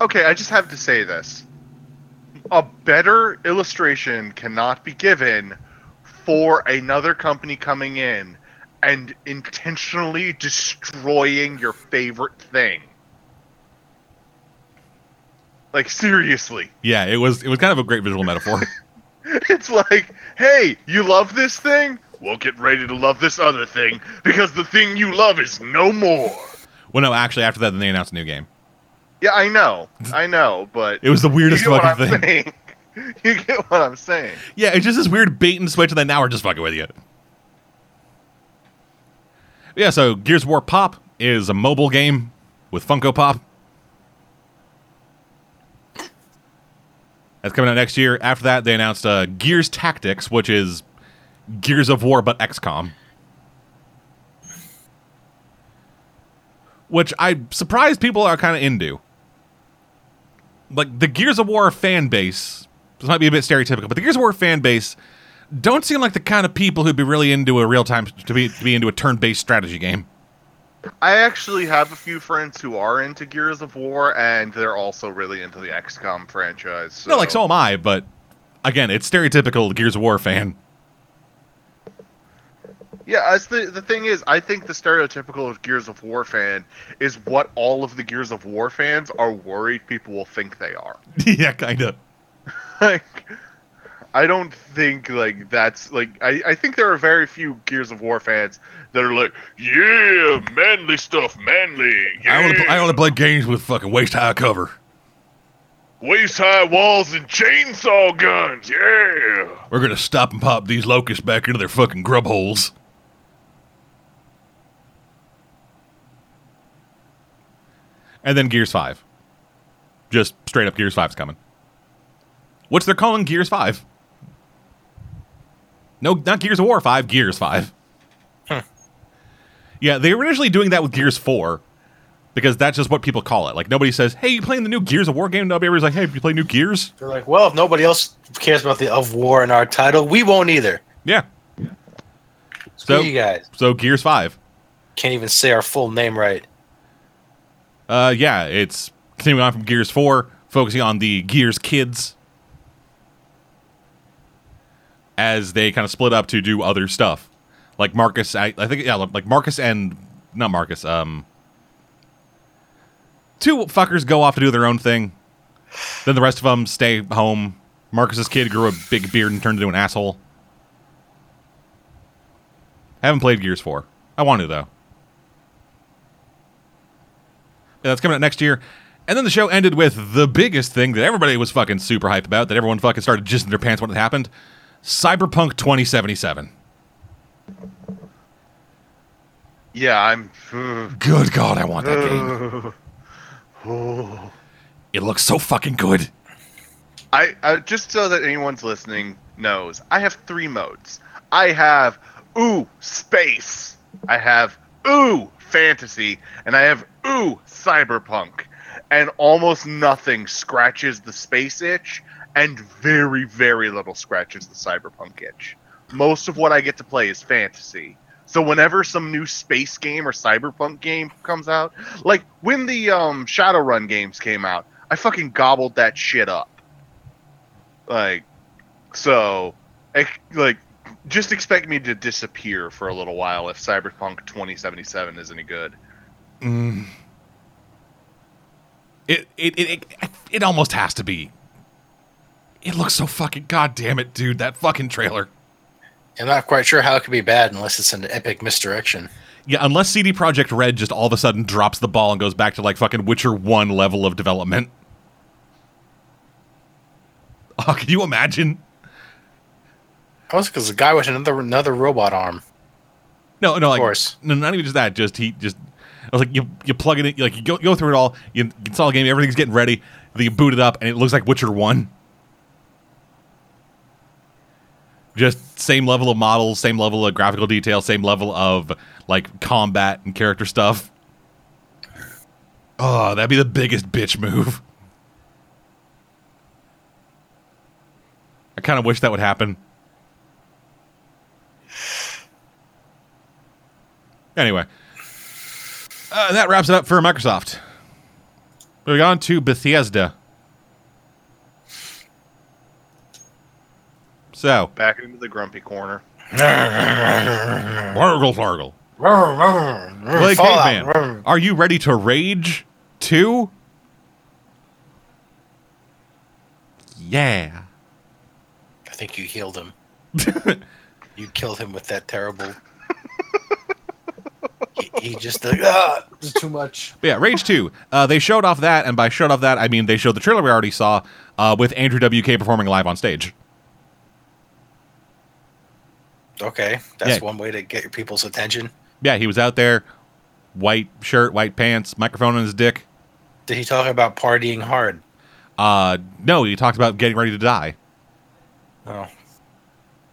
Okay, I just have to say this. A better illustration cannot be given for another company coming in and intentionally destroying your favorite thing. Like seriously.
Yeah, it was it was kind of a great visual metaphor.
It's like, hey, you love this thing? Well, get ready to love this other thing because the thing you love is no more.
well, no, actually, after that, then they announced a new game.
Yeah, I know. I know, but
It was the weirdest fucking thing.
saying. You get what I'm saying.
Yeah, it's just this weird bait and switch, and then now we're just fucking with you. Yeah, so Gears of War Pop is a mobile game with Funko Pop. That's coming out next year. After that, they announced uh, Gears Tactics, which is Gears of War but XCOM. Which I'm surprised people are kind of into. Like, the Gears of War fan base, this might be a bit stereotypical, but the Gears of War fan base don't seem like the kind of people who'd be really into a real time, to be, to be into a turn based strategy game.
I actually have a few friends who are into Gears of War, and they're also really into the XCOM franchise. So.
No, like, so am I, but again, it's stereotypical Gears of War fan.
Yeah, as the the thing is, I think the stereotypical Gears of War fan is what all of the Gears of War fans are worried people will think they are.
yeah, kind of.
like, I don't think like that's like I I think there are very few Gears of War fans that are like, yeah, manly stuff, manly. Yeah.
I only, I only play games with fucking waist high cover.
waist high walls and chainsaw guns. Yeah.
We're gonna stop and pop these locusts back into their fucking grub holes. And then Gears 5. Just straight up Gears 5's coming. What's they're calling Gears 5? No, not Gears of War 5, Gears 5.
Huh.
Yeah, they were initially doing that with Gears 4. because that's just what people call it. Like nobody says, "Hey, you playing the new Gears of War game?" Nobody's like, "Hey, you play new Gears?"
They're like, well, if nobody else cares about the of war in our title, we won't either.
Yeah.
So
So-
you guys
So Gears Five.
can't even say our full name right.
Uh, yeah, it's continuing on from Gears Four, focusing on the Gears kids as they kind of split up to do other stuff. Like Marcus, I, I think, yeah, like Marcus and not Marcus. Um, two fuckers go off to do their own thing. Then the rest of them stay home. Marcus's kid grew a big beard and turned into an asshole. Haven't played Gears 4. I want to, though. Yeah, that's coming out next year. And then the show ended with the biggest thing that everybody was fucking super hyped about, that everyone fucking started just in their pants when it happened Cyberpunk 2077.
Yeah, I'm.
Uh, good God, I want that uh, game.
Oh.
It looks so fucking good.
I, I just so that anyone's listening knows, I have three modes. I have ooh space. I have ooh fantasy, and I have ooh cyberpunk. And almost nothing scratches the space itch, and very very little scratches the cyberpunk itch. Most of what I get to play is fantasy. So whenever some new space game or cyberpunk game comes out, like when the um, Shadowrun games came out, I fucking gobbled that shit up. Like, so, like, just expect me to disappear for a little while if Cyberpunk 2077 is any good.
Mm. It, it, it, it, it almost has to be. It looks so fucking goddamn it, dude. That fucking trailer.
I'm not quite sure how it could be bad unless it's an epic misdirection.
Yeah, unless CD Projekt Red just all of a sudden drops the ball and goes back to like fucking Witcher 1 level of development. Oh, can you imagine?
Also, because the guy with another another robot arm.
No, no, like,
course.
no, not even just that. Just he just, I was like, you you plug it in, like you go, go through it all, you install the game, everything's getting ready, then you boot it up, and it looks like Witcher One. Just same level of models, same level of graphical detail, same level of like combat and character stuff. Oh, that'd be the biggest bitch move. I kind of wish that would happen. Anyway, uh, that wraps it up for Microsoft. Moving on to Bethesda. So,
Back into the grumpy corner.
Wargle Fargle. Blake
Fallout.
Caveman, are you ready to rage too? Yeah.
I think you healed him. you killed him with that terrible. He, he just like, ah, this is too much.
But yeah, Rage 2. Uh, they showed off that, and by showed off that, I mean they showed the trailer we already saw uh, with Andrew WK performing live on stage.
Okay, that's
Yeah.
one way to get your people's attention.
Yeah, he was out there, white shirt, white pants, microphone on his dick.
Did he talk about partying hard?
Uh, no, he talked about getting ready to die.
Oh,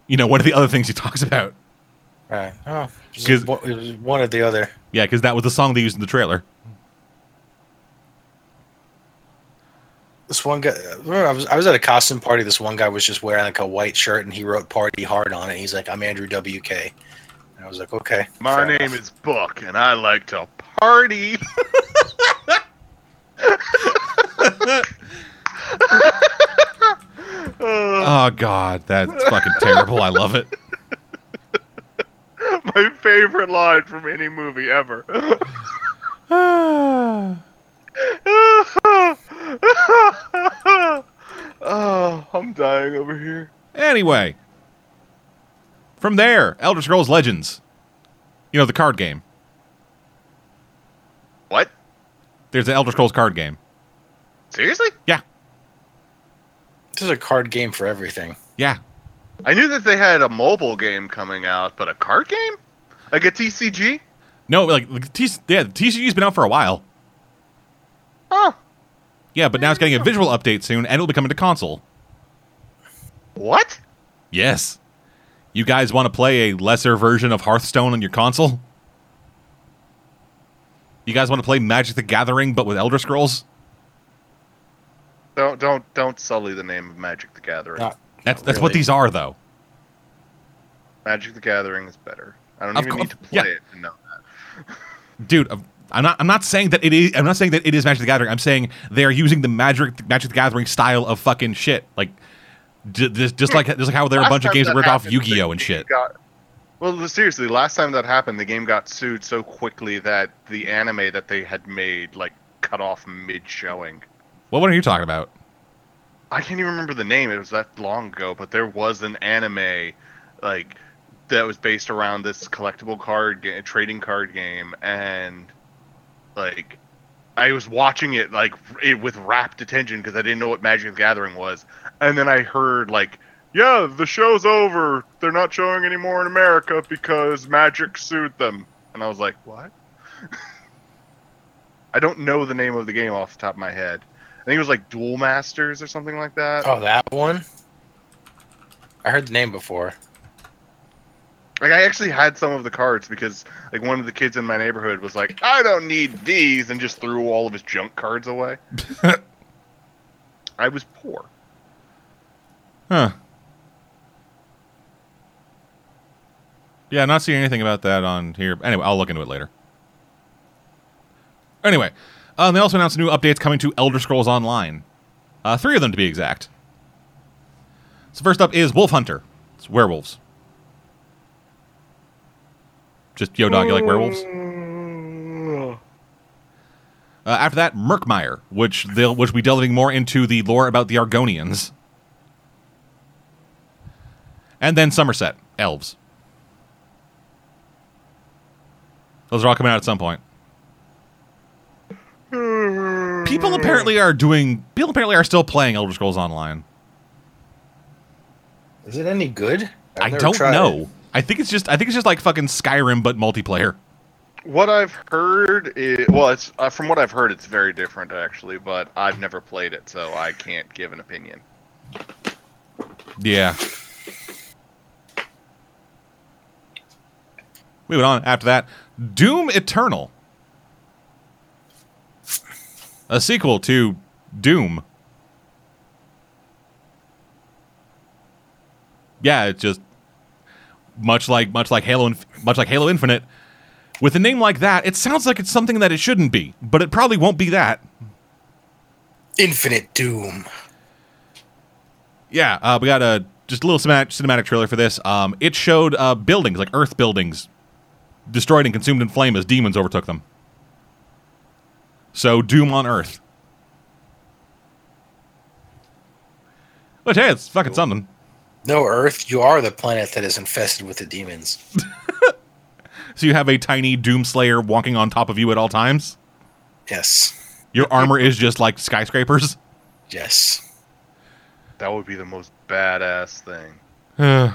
You know, one of the other things he talks about.
Right. Oh, it was,
'Cause-
one- it was one or the other.
Yeah, because that was the song they used in the trailer.
This one guy, I was I was at a costume party. This one guy was just wearing like a white shirt, and he wrote "party hard" on it. He's like, "I'm Andrew WK." And I was like, "Okay."
My name
enough.
is Buck, and I like to party.
Oh, God, that's fucking terrible. I love it.
My favorite line from any movie ever. oh, I'm dying over here.
Anyway, from there, Elder Scrolls Legends. You know, the card game.
What?
There's an Elder Scrolls card game.
Seriously?
Yeah,
This is a card game for everything.
yeah.
I knew that they had a mobile game coming out, but a card game? Like a TCG?
No, like, like T- yeah, the TCG's been out for a while.
Oh,
Yeah, but now it's getting a visual update soon, and it'll be coming to console.
what?
Yes. You guys want to play a lesser version of Hearthstone on your console? You guys want to play Magic the Gathering but with Elder Scrolls?
Don't don't don't sully the name of Magic the Gathering.
Not-
That's that's what these are though.
Magic the Gathering is better. I don't
Of
even
cour-
need to play
yeah.
it to know that.
dude i'm not i'm not saying that it is i'm not saying that it is magic the gathering i'm saying they're using the magic magic the gathering style of fucking shit like just, just like just like how there are a bunch of games that rip off
happened,
yu-gi-oh and shit
got- well, seriously, last time that happened, the game got sued so quickly that the anime that they had made like cut off mid showing.
Well, what are you talking about
I can't even remember the name. It was that long ago, but there was an anime like that was based around this collectible card trading card game, and like I was watching it like it, with rapt attention because I didn't know what Magic the Gathering was, and then I heard like, "Yeah, the show's over. They're not showing anymore in America because Magic sued them," and I was like, "What?" I don't know the name of the game off the top of my head. I think it was like Duel Masters or something like that.
Oh, that one. I heard the name before.
Like I actually had some of the cards because like one of the kids in my neighborhood was like, "I don't need these," and just threw all of his junk cards away. I was poor.
huh yeah not seeing anything about that on here anyway i'll look into it later anyway uh, they also announced new updates coming to elder scrolls online uh, three of them to be exact so first up is wolf hunter it's werewolves just yo dog you like werewolves Uh, after that, Murkmire, which they'll which be delving more into the lore about the Argonians. And then Somerset, elves. Those are all coming out at some point. People apparently are doing. People apparently are still playing Elder Scrolls Online.
Is it any good? I've
I don't know.
it.
I think it's just. I think it's just like fucking Skyrim, but multiplayer.
What I've heard is well, it's uh, from what I've heard, it's very different actually, but I've never played it, so I can't give an opinion.
Yeah. Moving on. After that, Doom Eternal, a sequel to Doom. Yeah, it's just much like much like Halo, much like Halo Infinite. With a name like that, it sounds like it's something that it shouldn't be, but it probably won't be that.
Infinite Doom.
Yeah, uh, we got a just a little cinematic, cinematic trailer for this. Um, it showed uh, buildings like Earth buildings destroyed and consumed in flame as demons overtook them. So Doom on Earth. But hey, it's fucking something.
No, Earth, you are the planet that is infested with the demons.
So you have a tiny Doom Slayer walking on top of you at all times.
Yes.
Your armor is just like skyscrapers.
Yes.
That would be the most badass thing.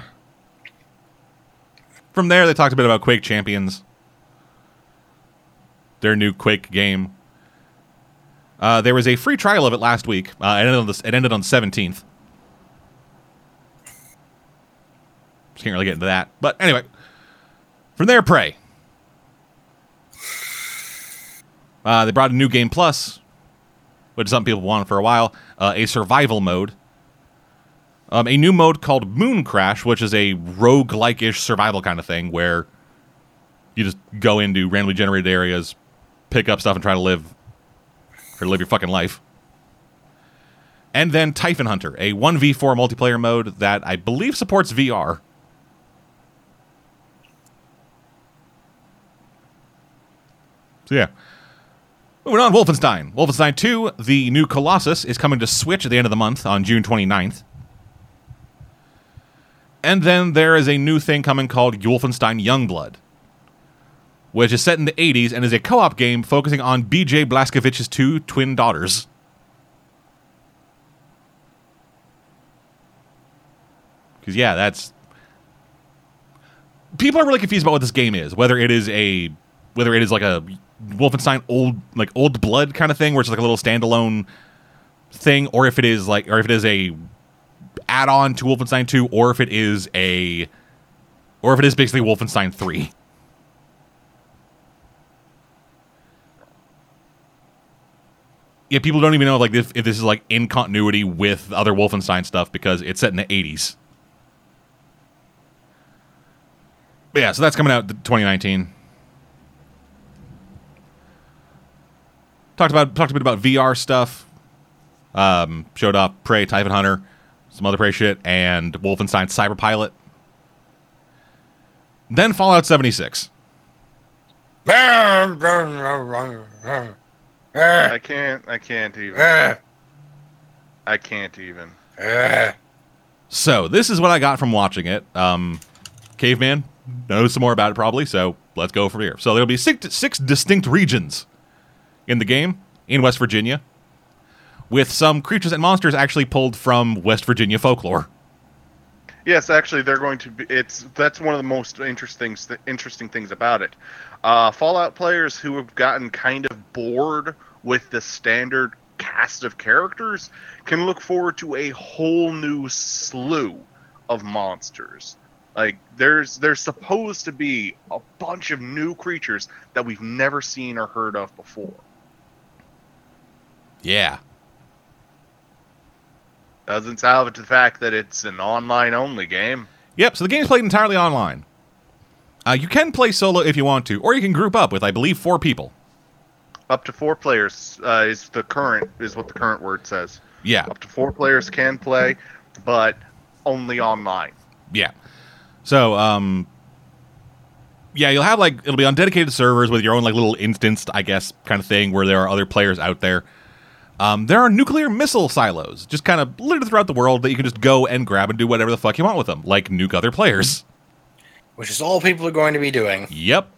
From there, they talked a bit about Quake Champions, their new Quake game. Uh, there was a free trial of it last week. Uh, it, ended on the, it ended on the 17th. Can't really get into that. But anyway, from there, Prey. Uh, they brought a new game plus, which some people wanted for a while, uh, a survival mode. Um, a new mode called Moon Crash, which is a rogue-like ish survival kind of thing where you just go into randomly generated areas, pick up stuff, and try to live or live your fucking life. And then Typhon Hunter, a 1v4 multiplayer mode that I believe supports VR. So yeah. Moving on, Wolfenstein. Wolfenstein 2, the new Colossus, is coming to Switch at the end of the month on June 29th. And then there is a new thing coming called Wolfenstein Youngblood, which is set in the 80s and is a co op game focusing on BJ Blazkowicz's two twin daughters. Because, yeah, that's. People are really confused about what this game is. Whether it is a. Whether it is like a Wolfenstein old like old blood kind of thing, where it's like a little standalone thing, or if it is like, or if it is a add-on to Wolfenstein 2 or if it is a or if it is basically Wolfenstein 3. Yeah, people don't even know like if, if this is like in continuity with other Wolfenstein stuff because it's set in the 80s. But yeah, so that's coming out 2019. Talked about talked a bit about VR stuff. Um, showed up Prey, Typhon Hunter, some other Prey shit, and Wolfenstein Cyber Pilot. Then Fallout 76. Ah.
I can't. I can't even. Ah. I can't even. Ah.
So this is what I got from watching it. Um, Caveman knows some more about it probably, so let's go from here. So there'll be six, six distinct regions in the game in West Virginia, with some creatures and monsters actually pulled from West Virginia folklore.
Yes, actually, they're going to be. It's that's one of the most interesting interesting things about it. Uh, Fallout players who have gotten kind of bored with the standard cast of characters can look forward to a whole new slew of monsters. Like there's there's supposed to be a bunch of new creatures that we've never seen or heard of before.
Yeah.
Doesn't salvage the fact that it's an online only game.
Yep, so the game's played entirely online. Uh, you can play solo if you want to, or you can group up with, I believe, four people.
Up to four players uh, is the current is what the current word says.
Yeah,
Up to four players can play, but only online.
yeah. So, um, yeah, you'll have like it'll be on dedicated servers with your own like little instanced, I guess, kind of thing where there are other players out there. Um, there are nuclear missile silos just kind of littered throughout the world that you can just go and grab and do whatever the fuck you want with them, like nuke other players.
Which is all people are going to be doing.
Yep.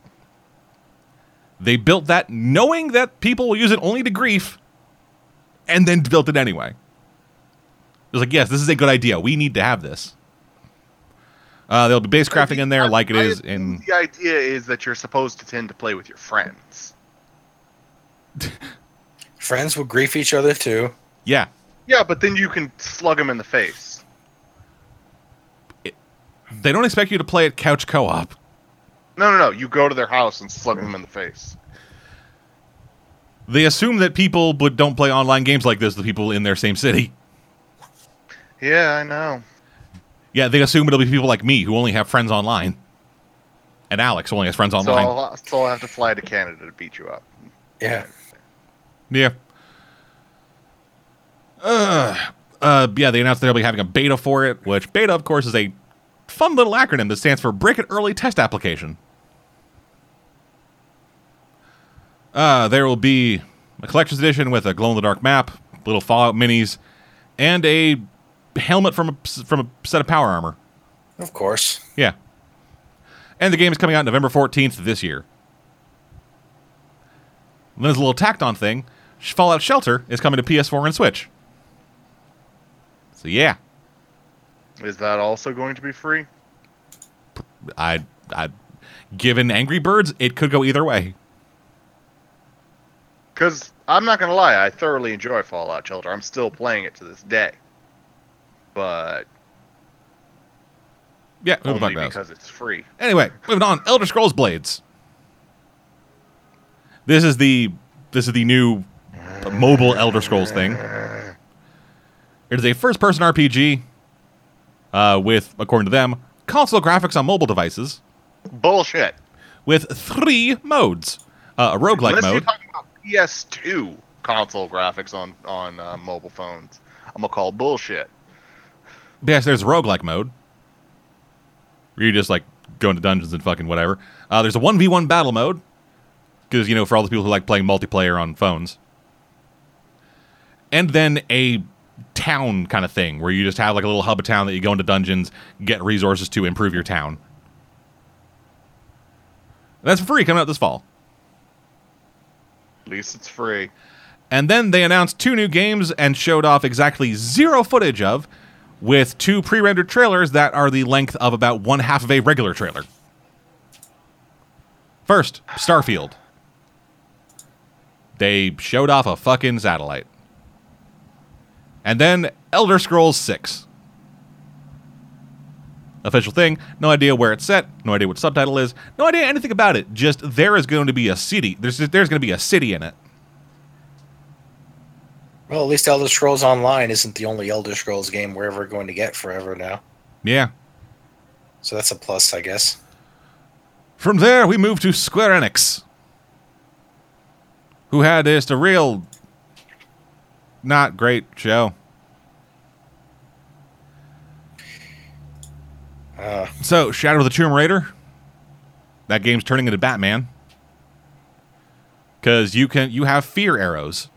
They built that knowing that people will use it only to grief, and then built it anyway. It was like, yes, this is a good idea. We need to have this. Uh, there'll be base crafting in there,
I-
like it
I
is in.
The idea is that you're supposed to tend to play with your friends.
Friends will grief each other too.
Yeah,
Yeah, but then you can slug them in the face.
They don't expect you to play at couch co-op.
No, no, no. You go to their house and slug them in the face.
They assume that people but don't play online games like this. The people in their same city.
Yeah, I know.
Yeah, they assume it'll be people like me who only have friends online, and Alex only has friends
So
online.
I'll, so I'll have to fly to Canada to beat you up.
Yeah.
Yeah. Uh, uh, yeah, they announced they'll be having a beta for it, which beta, of course, is a fun little acronym that stands for Break It Early Test Application. Uh, there will be a collector's edition with a glow in the dark map, little Fallout minis, and a helmet from a from a set of power armor.
Of course.
Yeah. And the game is coming out November 14th this year. And then there's a little tacked on thing. Fallout Shelter is coming to PS4 and Switch. So yeah,
Is that also going to be free?
I I given Angry Birds, it could go either way.
Because I'm not going to lie, I thoroughly enjoy Fallout Shelter. I'm still playing it to this day. But
Yeah,
only because it's free.
Anyway, moving on. Elder Scrolls Blades. This is the this is the new mobile Elder Scrolls thing. It is a first-person RPG uh, with, according to them, console graphics on mobile devices
Bullshit.
with three modes: uh, a roguelike
Unless you're
mode,
talking about PS2 console graphics on on uh, mobile phones, I'm gonna call bullshit.
Yes, there's a roguelike mode. Where you just like go into dungeons and fucking whatever. Uh, there's a 1v1 battle mode. Because, you know, for all the people who like playing multiplayer on phones. And then a town kind of thing where you just have like a little hub of town that you go into dungeons, get resources to improve your town. That's free coming out this fall.
At least it's free.
And then they announced two new games and showed off exactly zero footage of, with two pre rendered trailers that are the length of about one half of a regular trailer. First, Starfield. They showed off a fucking satellite. And then Elder Scrolls 6. Official thing, no idea where it's set, no idea what subtitle is, no idea anything about it. Just there is going to be a city. There's there's going to be a city in it.
Well, at least Elder Scrolls Online isn't the only Elder Scrolls game we're ever going to get forever now.
Yeah.
So that's a plus, I guess.
From there, we move to Square Enix, who had just a real not great show.
Uh,
So, Shadow of the Tomb Raider, that game's turning into Batman because you can you have fear arrows,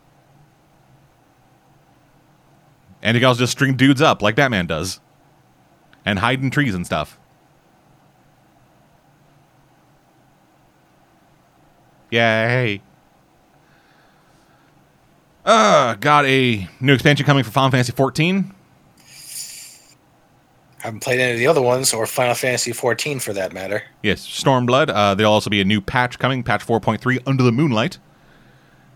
and you can also just string dudes up like Batman does, and hide in trees and stuff. Yay! Uh, got a new expansion coming for Final Fantasy 14.
Haven't played any of the other ones, or Final Fantasy 14 for that matter.
Yes, Stormblood. Uh, there'll also be a new patch coming, patch 4.3, Under the Moonlight.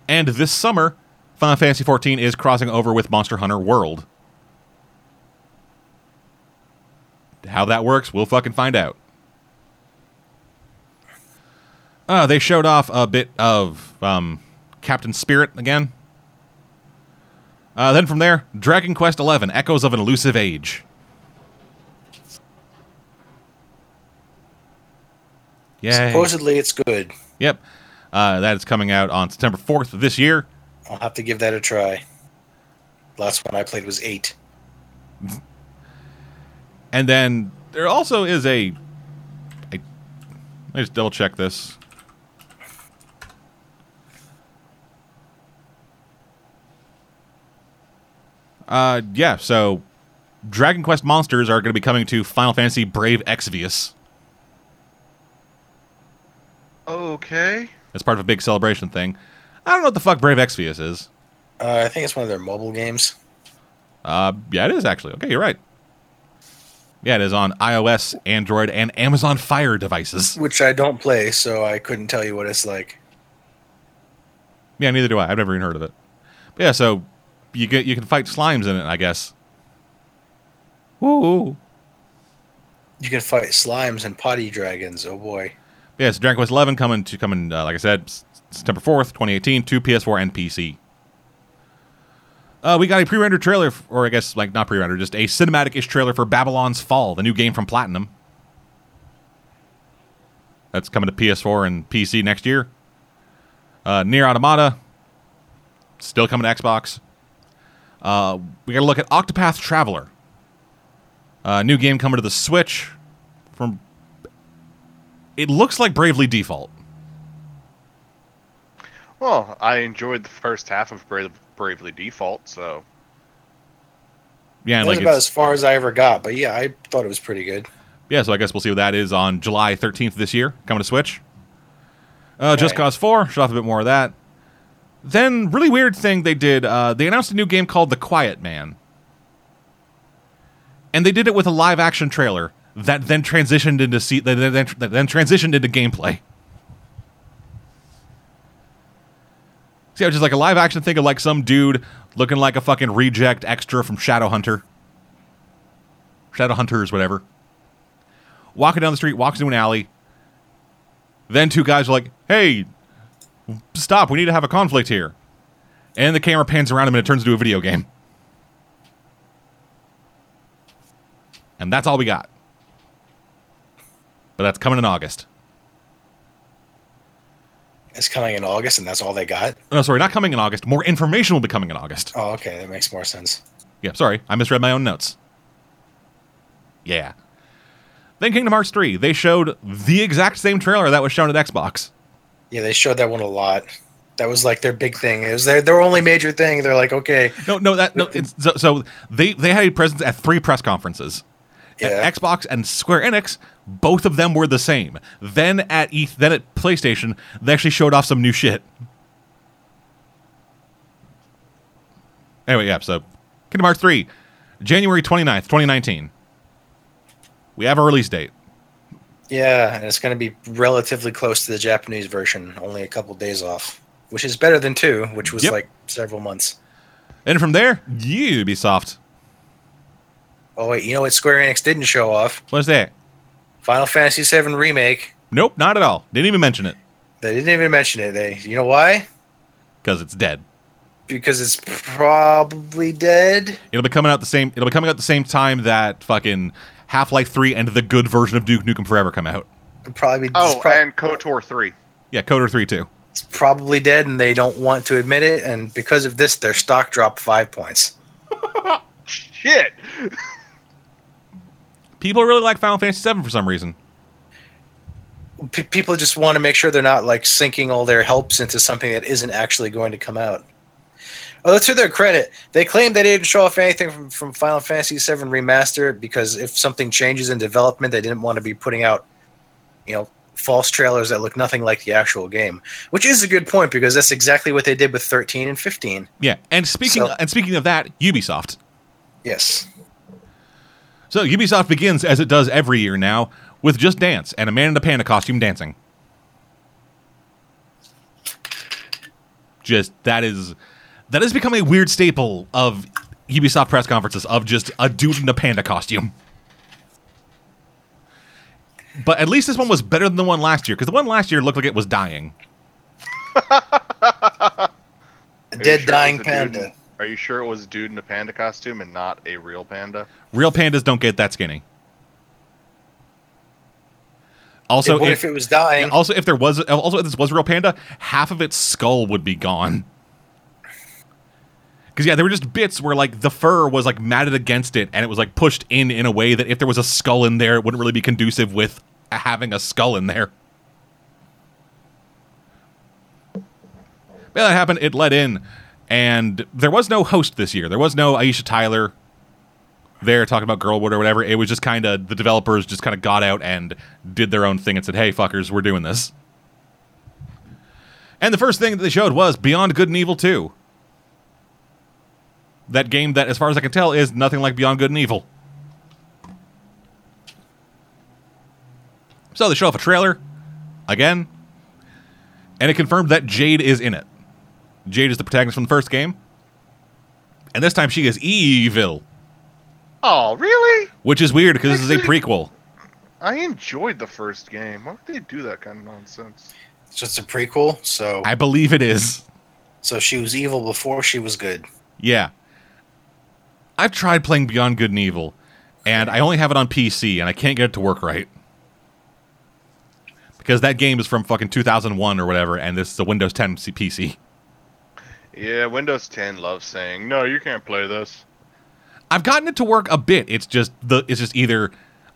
And this summer, Final Fantasy 14 is crossing over with Monster Hunter World. How that works, we'll fucking find out. Uh, they showed off a bit of um, Captain Spirit again. Uh, then from there, Dragon Quest XI: Echoes of an Elusive Age. Yeah.
Supposedly it's good.
Yep. Uh, that is coming out on September 4th of this year.
I'll have to give that a try. Last one I played was 8.
And then there also is a. me just double check this. Uh, yeah, so Dragon Quest monsters are going to be coming to Final Fantasy Brave Exvius
Okay.
as part of a big celebration thing. I don't know what the fuck Brave Exvius is.
Uh, I think it's one of their mobile games.
Uh, yeah, it is actually. Okay, you're right. Yeah, it is on iOS, Android, and Amazon Fire devices.
Which I don't play, so I couldn't tell you what it's like.
Yeah, neither do I. I've never even heard of it. But yeah, so you get you can fight slimes in it, I guess. Woo!
You can fight slimes and potty dragons. Oh boy.
Yeah, so Dragon Quest Eleven coming to coming, uh, like I said, September fourth, twenty eighteen, to PS4 and PC. Uh, we got a pre-rendered trailer, f- or I guess like not pre-rendered, just a cinematic-ish trailer for Babylon's Fall, the new game from Platinum. That's coming to PS4 and PC next year. Uh, NieR Automata, still coming to Xbox. Uh, we got to look at Octopath Traveler, uh, new game coming to the Switch from. It looks like Bravely Default.
Well, I enjoyed the first half of Bra- Bravely Default, so
Yeah, and
That's
like
about
it's-
as far as I ever got, but yeah, I thought it was pretty good.
Yeah, so I guess we'll see what that is on July 13th this year, coming to Switch. Uh, Just Cause 4, show off a bit more of that. Then, really weird thing they did, uh, they announced a new game called The Quiet Man. And they did it with a live action trailer that then transitioned into se- that then, that then transitioned into gameplay. See, it was just like a live action thing of like some dude looking like a fucking reject extra from Shadowhunter. Shadowhunters, whatever walking down the street, walks into an alley. Then two guys are like, "Hey, stop! We need to have a conflict here." And the camera pans around him, and it turns into a video game. And that's all we got. But that's coming in August.
It's coming in August, and that's all they got.
No, sorry, not coming in August. More information will be coming in August.
Oh, okay, that makes more sense.
Yeah, sorry, I misread my own notes. Yeah. Then Kingdom Hearts 3, they showed the exact same trailer that was shown at Xbox.
Yeah, they showed that one a lot. That was like their big thing. It was their their only major thing. They're like, okay,
No, no, that no. It's, so, so they they had a presence at three press conferences.
Yeah.
At Xbox and Square Enix, both of them were the same. Then at E, then at PlayStation, they actually showed off some new shit. Anyway, yeah. So, Kingdom Hearts three, January 29th, twenty nineteen. We have a release date.
yeah, and it's going to be relatively close to the Japanese version, only a couple days off, which is better than two, which was
Yep.
like several months.
And from there, Ubisoft.
Oh wait, you know what Square Enix didn't show off?
What's that?
Final Fantasy VII remake.
Nope, not at all. Didn't even mention it
They didn't even mention it. They, you know why?
because it's dead.
because it's probably dead.
It'll be coming out the same. It'll be coming out the same time that fucking Half Life Three and the good version of Duke Nukem Forever come out.
It'll probably
Oh,
it's, prob-
and KOTOR 3.
Yeah, KOTOR Three too.
it's probably dead, and they don't want to admit it. And because of this, their stock dropped five points.
Shit!
People really like Final Fantasy VII for some reason.
P- people just want to make sure they're not like sinking all their helps into something that isn't actually going to come out. Oh, Although to their credit, they claim they didn't show off anything from, from Final Fantasy VII Remaster because if something changes in development, they didn't want to be putting out, you know, false trailers that look nothing like the actual game. Which is a good point because that's exactly what they did with 13 and 15.
Yeah, and speaking
So-
and speaking of that, Ubisoft.
Yes.
So Ubisoft begins as it does every year now with Just Dance and a man in a panda costume dancing. Just that is that has become a weird staple of Ubisoft press conferences of just a dude in a panda costume. But at least this one was better than the one last year because the one last year looked like it was dying.
A dead,
sure
dying
was dude
panda.
In- are you sure it was a dude in a panda costume and not a real panda?
Real pandas don't get that skinny. Also,
what
if,
if it was dying?
also if there was also if this was a real panda, half of its skull would be gone. Because yeah, there were just bits where like the fur was like matted against it, and it was like pushed in in a way that if there was a skull in there, it wouldn't really be conducive with having a skull in there. But that happened. It let in, and there was no host this year. There was no Aisha Tyler there talking about Girlwood or whatever. It was just kind of the developers just kind of got out and did their own thing and said, "Hey, fuckers, we're doing this." And the first thing that they showed was Beyond Good and Evil 2. That game that, as far as I can tell, is nothing like Beyond Good and Evil. So they show off a trailer again, and it confirmed that Jade is in it. Jade is the protagonist from the first game, and this time she is evil,
Oh, really?
which is weird because this is a prequel.
I enjoyed the first game. Why would they do that kind of nonsense?
It's just a prequel. So
I believe it is.
so she was evil before she was good.
Yeah. I've tried playing Beyond Good and Evil, and I only have it on PC, and I can't get it to work right. Because that game is from fucking 2001 or whatever, and this is a Windows 10 C- PC.
Yeah, Windows 10 loves saying, "No, you can't play this."
I've gotten it to work a bit. It's just the it's just either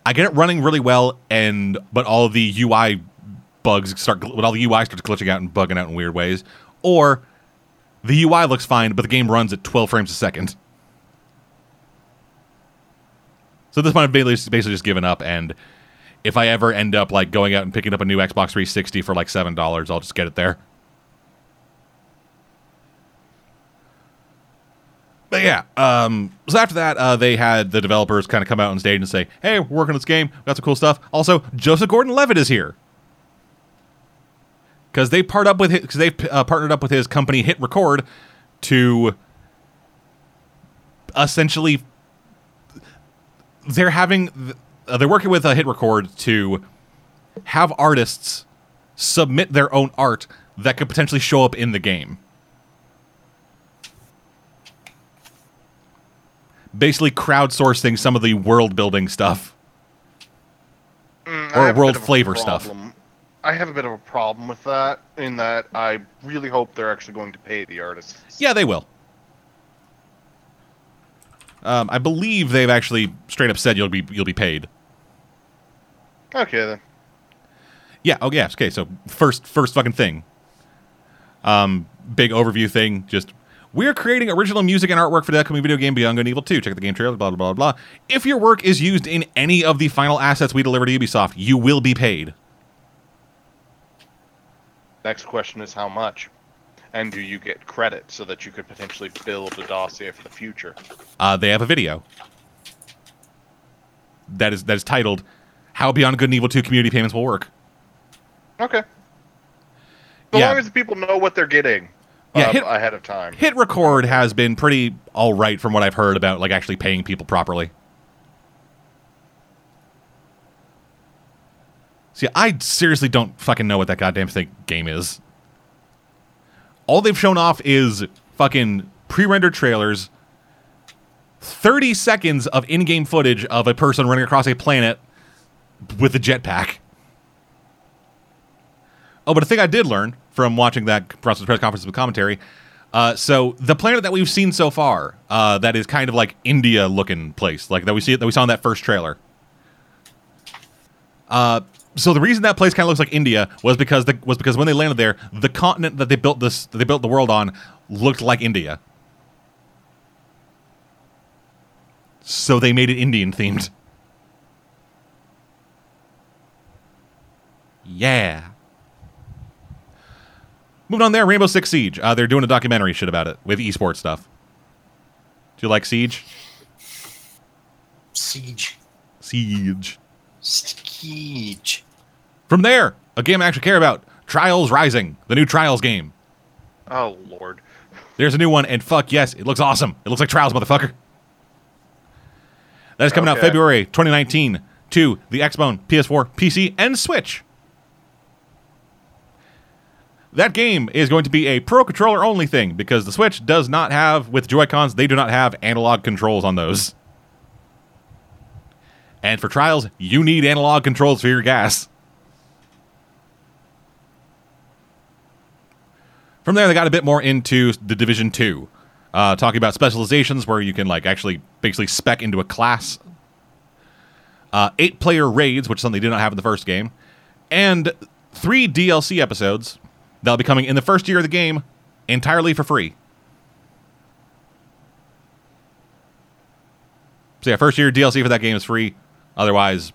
I get it running really well, and but all the UI bugs start, but all the UI starts glitching out and bugging out in weird ways, or the UI looks fine, but the game runs at 12 frames a second. So this I've basically basically just given up, and if I ever end up like going out and picking up a new Xbox 360 for like seven dollars, I'll just get it there. But yeah, um, so after that, uh, they had the developers kind of come out on stage and say, "Hey, we're working on this game. We got some cool stuff." Also, Joseph Gordon-Levitt is here because they part up with because they uh, partnered up with his company Hit Record to essentially they're having uh, they're working with a Hit Record to have artists submit their own art that could potentially show up in the game. Basically, crowdsourcing some of the world building stuff.
Mm,
Or
I have a
world
bit of a
flavor stuff.
I have a bit of a problem with that, in that I really hope they're actually going to pay the artists.
Yeah, they will. Um, I believe they've actually straight up said you'll be you'll be paid.
Okay then.
Yeah. Oh, yeah. Okay. So first, first fucking thing. Um, big overview thing. Just we're creating original music and artwork for the upcoming video game Beyond Good and Evil 2. Check out the game trailer. Blah blah blah blah. If your work is used in any of the final assets we deliver to Ubisoft, you will be paid.
Next question is how much, and do you get credit so that you could potentially build a dossier for the future?
Uh, they have a video that is that is titled "How Beyond Good and Evil 2 Community Payments Will Work."
Okay. So
Yeah.
long as the people know what they're getting
Yeah,
uh,
hit-
ahead of time.
Hit Record has been pretty all right from what I've heard about like actually paying people properly. See, I seriously don't fucking know what that goddamn thing game is. All they've shown off is fucking pre-rendered trailers, 30 seconds of in-game footage of a person running across a planet with a jetpack. Oh, but a thing I did learn from watching that press conference with commentary. Uh, so the planet that we've seen so far, uh, that is kind of like India looking place, like that we see that we saw in that first trailer. Uh, so the reason that place kind of looks like India was because the, was because when they landed there, the continent that they built this they built the world on looked like India. So they made it Indian themed. Yeah. Moving on there, Rainbow Six Siege. Uh, they're doing a documentary shit about it with esports stuff. Do you like Siege?
Siege.
Siege.
Siege.
From there, a game I actually care about Trials Rising, the new Trials game.
Oh lord.
There's a new one, and fuck yes, it looks awesome. It looks like Trials, motherfucker. That is coming out February 2019 to the Xbone, PS4, PC, and Switch. That game is going to be a Pro Controller only thing because the Switch does not have, with Joy-Cons, they do not have analog controls on those. And for Trials, you need analog controls for your gas. From there, they got a bit more into the Division Two, uh, talking about specializations where you can like actually basically spec into a class. Uh, eight-player raids, which is something they did not have in the first game, and three DLC episodes that'll be coming in the first year of the game, entirely for free. So yeah, first year DLC for that game is free. Otherwise,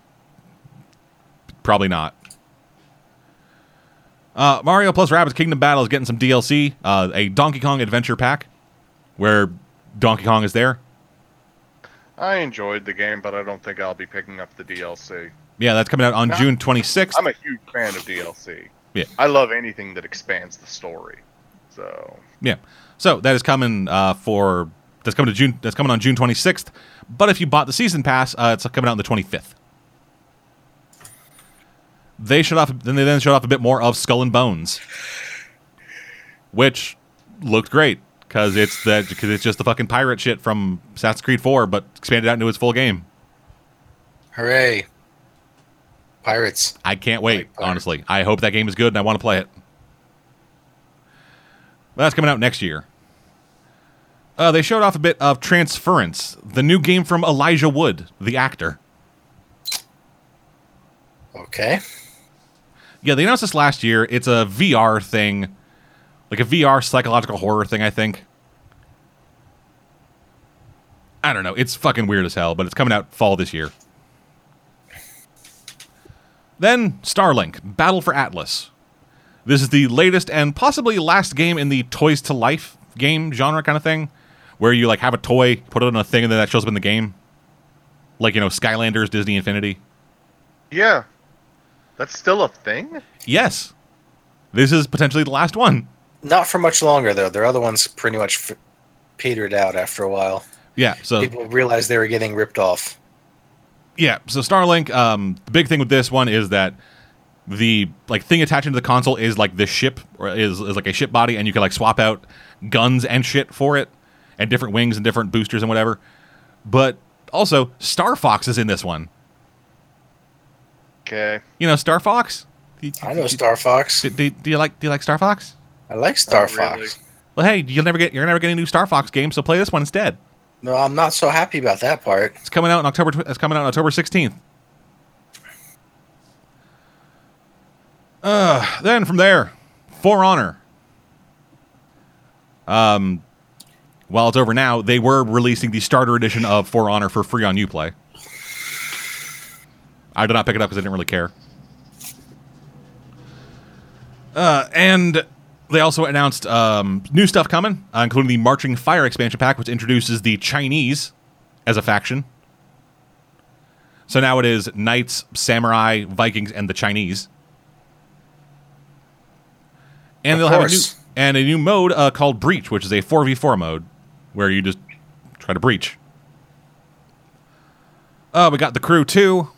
probably not. Uh, Mario plus Rabbids Kingdom Battle is getting some DLC, uh, a Donkey Kong Adventure Pack, where Donkey Kong is there.
I enjoyed the game, but I don't think I'll be picking up the DLC.
Yeah, that's coming out on. June 26th.
I'm a huge fan of DLC.
Yeah.
I love anything that expands the story. So
Yeah, so that is coming uh, for that's coming to June. That's coming on June 26th. But if you bought the season pass, uh, it's coming out on the 25th. They showed off. Then they then showed off a bit more of Skull and Bones, which looked great because it's that because it's just the fucking pirate shit from Assassin's Creed 4, but expanded out into its full game.
Hooray. Pirates.
I can't wait,
like
honestly. I hope that game is good and I want to play it. That's coming out next year. Uh, they showed off a bit of Transference, the new game from Elijah Wood, the actor.
Okay.
Yeah, they announced this last year. It's a VR thing, like a VR psychological horror thing, I think. I don't know. It's fucking weird as hell, but it's coming out fall this year. Then Starlink Battle for Atlas. This is the latest and possibly last game in the Toys to Life game genre kind of thing, where you like have a toy, put it on a thing, and then that shows up in the game. Like you know, Skylanders, Disney Infinity.
yeah, that's still a thing.
Yes, this is potentially the last one.
Not for much longer, though. Their other ones pretty much f- petered out after a while.
Yeah, so
People realized they were getting ripped off.
Yeah, so Starlink, um, the big thing with this one is that the like thing attaching to the console is like the ship or is, is like a ship body and you can like swap out guns and shit for it and different wings and different boosters and whatever. But also Star Fox is in this one.
Okay.
You know Star Fox? Do,
I know Star Fox.
do, do, do you like do you like Star Fox?
I like Star
Not really.
Fox.
Well, hey, you'll never get you're never getting a new Star Fox game, so play this one instead.
No, I'm not so happy about that part.
It's coming out in October. It's coming out on October sixteenth. Uh, then from there, For Honor. Um, while it's over now, they were releasing the starter edition of For Honor for free on UPlay. I did not pick it up because I didn't really care. Uh, and they also announced um, new stuff coming, uh, including the Marching Fire expansion pack, which introduces the Chinese as a faction. So now it is Knights, Samurai, Vikings, and the Chinese. And
Of
they'll have a new and a new mode uh, called Breach, which is a four v four mode where you just try to breach. Uh, we got the Crew too.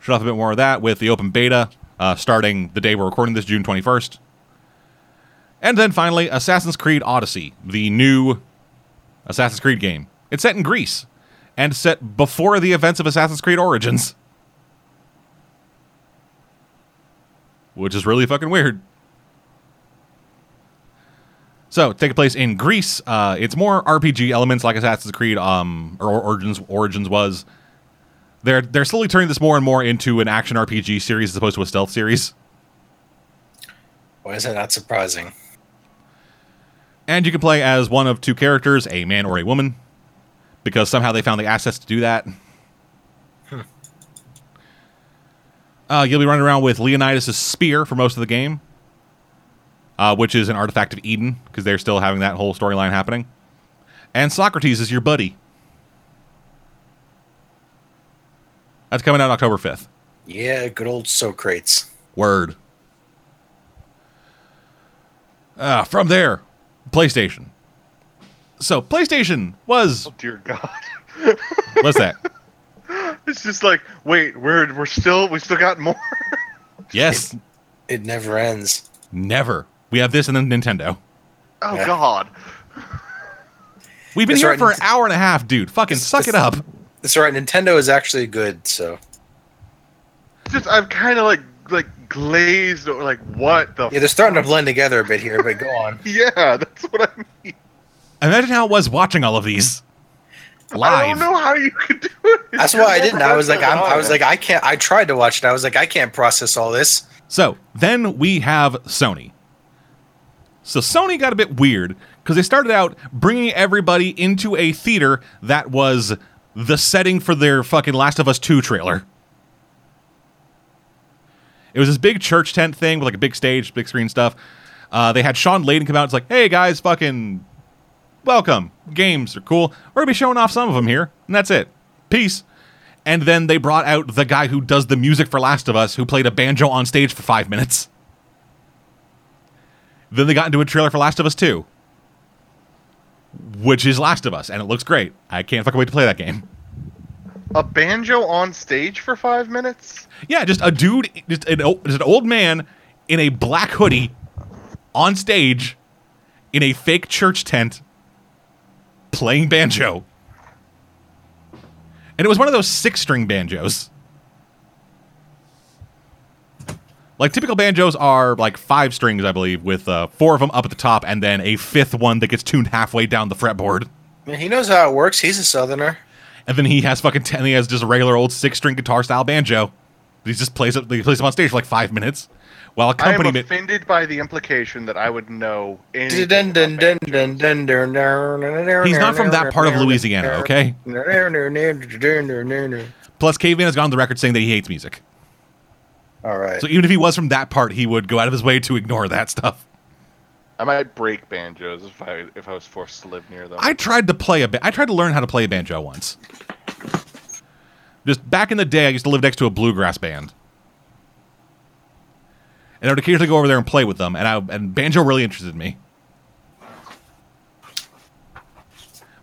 Shut off a bit more of that with the open beta uh, starting the day we're recording this, June twenty first. And then finally, Assassin's Creed Odyssey, the new Assassin's Creed game. It's set in Greece and set before the events of Assassin's Creed Origins. Which is really fucking weird. So, taking place in Greece, uh, it's more RPG elements like Assassin's Creed um, or Origins Origins was. They're they're slowly turning this more and more into an action RPG series as opposed to a stealth series.
Why is that not surprising?
And you can play as one of two characters, a man or a woman, because somehow they found the assets to do that. Uh, you'll be running around with Leonidas' spear for most of the game, uh, which is an artifact of Eden, because they're still having that whole storyline happening. And Socrates is your buddy. That's coming out October 5th.
Yeah, good old Socrates.
Word. Uh, from there, PlayStation. So, PlayStation was.
Oh dear God.
What's that?
it's just like, wait, we're we're still we still got more.
Yes.
It never ends.
Never. We have this and then Nintendo.
oh
Yeah.
God.
We've been
That's
here
right.
for an hour and a half, dude. Fucking
This-
suck
this-
it up.
That's right. Nintendo is actually good. So
Just I'm kind of like like glazed or like what the.
yeah, they're starting to blend together a bit here. But go on.
yeah, that's what I mean.
Imagine how it was watching all of these live.
I
live.
don't know how you could do it.
That's why I didn't. I was like, I'm, I was like, I can't. I tried to watch it. I was like, I can't process all this.
So then we have Sony. So Sony got a bit weird because they started out bringing everybody into a theater that was the setting for their fucking Last of Us 2 trailer. It was this big church tent thing with like a big stage, big screen stuff. Uh, they had Shawn Layden come out. It's like, hey guys, fucking welcome. Games are cool. We're gonna be showing off some of them here, and that's it. Peace. And then they brought out the guy who does the music for Last of Us, who played a banjo on stage for five minutes. Then they got into a trailer for Last of Us 2, which is Last of Us, and it looks great. I can't fucking wait to play that game.
A banjo on stage for five minutes.
Yeah, just a dude, just an, just an old man in a black hoodie on stage in a fake church tent playing banjo. And it was one of those six string banjos. Like typical banjos are like five strings, I believe, with uh, four of them up at the top, and then a fifth one that gets tuned halfway down the fretboard.
I mean, he knows how it works. He's a Southerner.
And then he has fucking ten. He has just a regular old six string guitar style banjo. He just plays it. He plays them on stage for like five minutes, while
I am offended by the implication that I would know
He's not from that part of Louisiana, okay? Plus, Caveman has gone on the record saying that he hates music.
All right.
So even if he was from that part, he would go out of his way to ignore that stuff.
I might break banjos if I if I was forced to live near them.
I tried to play a. Ba- I tried to learn how to play a banjo once. Just back in the day, I used to live next to a bluegrass band, and I would occasionally go over there and play with them. And I and banjo really interested me.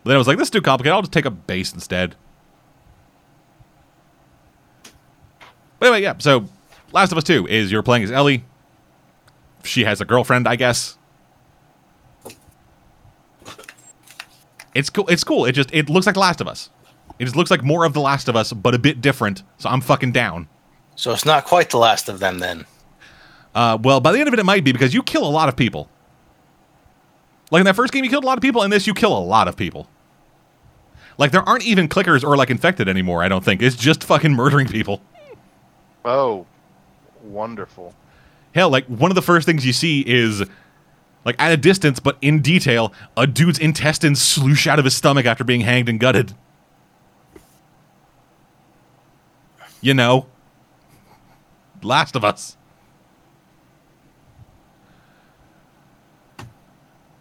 But then I was like, "This is too complicated. I'll just take a bass instead." But anyway, yeah. So, Last of Us Two is you're playing as Ellie. She has a girlfriend, I guess. It's cool. It's cool. It just it looks like The Last of Us. It just looks like more of The Last of Us, but a bit different. So I'm fucking down.
So it's not quite the last of them then.
Uh, well, by the end of it, it might be because you kill a lot of people. Like in that first game, you killed a lot of people. In this, you kill a lot of people. Like there aren't even clickers or like infected anymore. I don't think it's just fucking murdering people.
oh, wonderful.
Hell, like one of the first things you see is like at a distance, but in detail, a dude's intestines sloosh out of his stomach after being hanged and gutted. You know, Last of Us.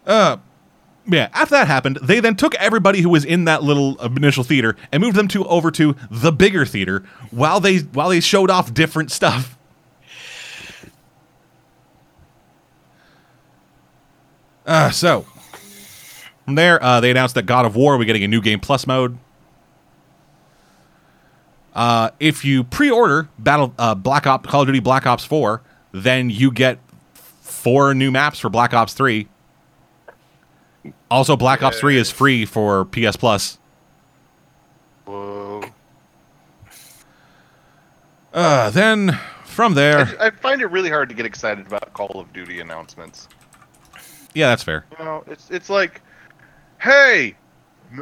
Uh, yeah. After that happened, they then took everybody who was in that little initial theater and moved them to over to the bigger theater while they while they showed off different stuff. Uh, so from there, uh, they announced that God of War will be getting a new game plus mode. Uh, if you pre-order Battle uh, Black Ops Call of Duty Black Ops 4, then you get four new maps for Black Ops 3. Also, Black Ops 3 is free for PS Plus.
Whoa.
Uh, then from there,
I, I find it really hard to get excited about Call of Duty announcements.
Yeah, that's fair.
You know, it's it's like, hey,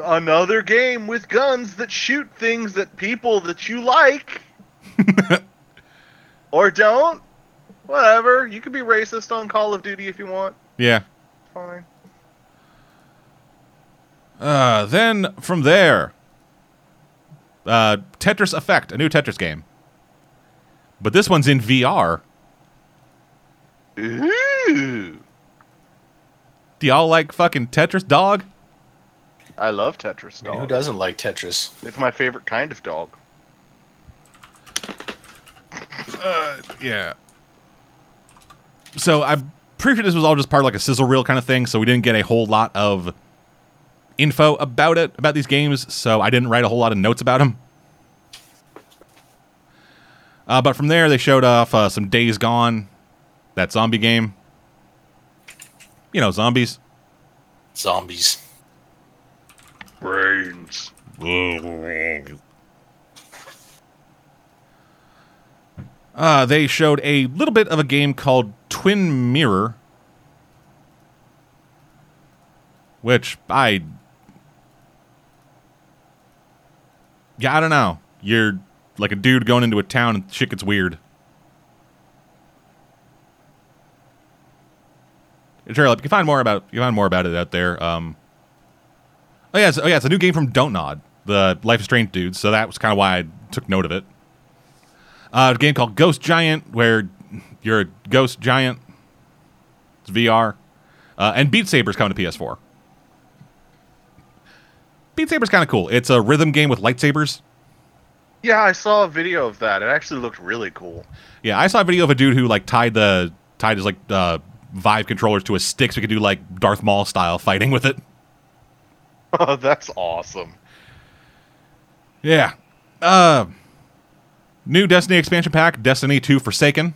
another game with guns that shoot things at people that you like, or don't. Whatever. You can be racist on Call of Duty if you want.
Yeah.
Fine.
Uh, then from there, uh, Tetris Effect, a new Tetris game. But this one's in VR.
Ooh.
Do y'all like fucking Tetris, dog?
I love Tetris
I mean, who doesn't like Tetris?
It's my favorite kind of dog.
Uh, yeah. So I'm pretty sure this was all just part of like a sizzle reel kind of thing. So we didn't get a whole lot of info about it, about these games. So I didn't write a whole lot of notes about them. Uh, but from there, they showed off uh, some Days Gone, that zombie game. You know, zombies.
Zombies.
Brains.
Uh, they showed a little bit of a game called Twin Mirror, which I. Yeah, I don't know. You're like a dude going into a town and shit gets weird. Sure, you can find more about you can find more about it out there. Um, oh yeah, it's, oh yeah, it's a new game from Don't Nod, the Life is Strange dudes. So that was kind of why I took note of it. Uh, a game called Ghost Giant, where you're a ghost giant. It's VR. Uh, and Beat Saber's coming to PS4. Beat Saber's kind of cool. It's a rhythm game with lightsabers.
Yeah, I saw a video of that. It actually looked really cool.
Yeah, I saw a video of a dude who like tied the tied his like uh, Vive controllers to a stick so we could do like Darth Maul style fighting with it.
Oh, that's awesome.
Yeah. Uh, new Destiny expansion pack, Destiny 2 Forsaken.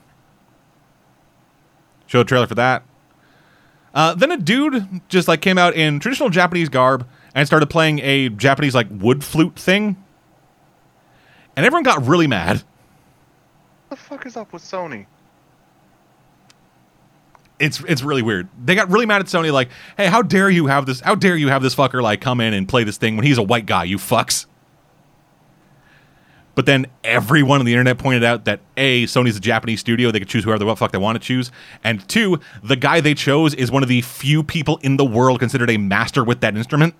Showed a trailer for that. Uh, then a dude just like came out in traditional Japanese garb and started playing a Japanese like wood flute thing. And everyone got really mad.
What the fuck is up with Sony?
It's it's really weird. They got really mad at Sony like, "Hey, how dare you have this how dare you have this fucker like come in and play this thing when he's a white guy, you fucks." But then everyone on the internet pointed out that A, Sony's a Japanese studio, they could choose whoever the fuck they want to choose. And two, the guy they chose is one of the few people in the world considered a master with that instrument.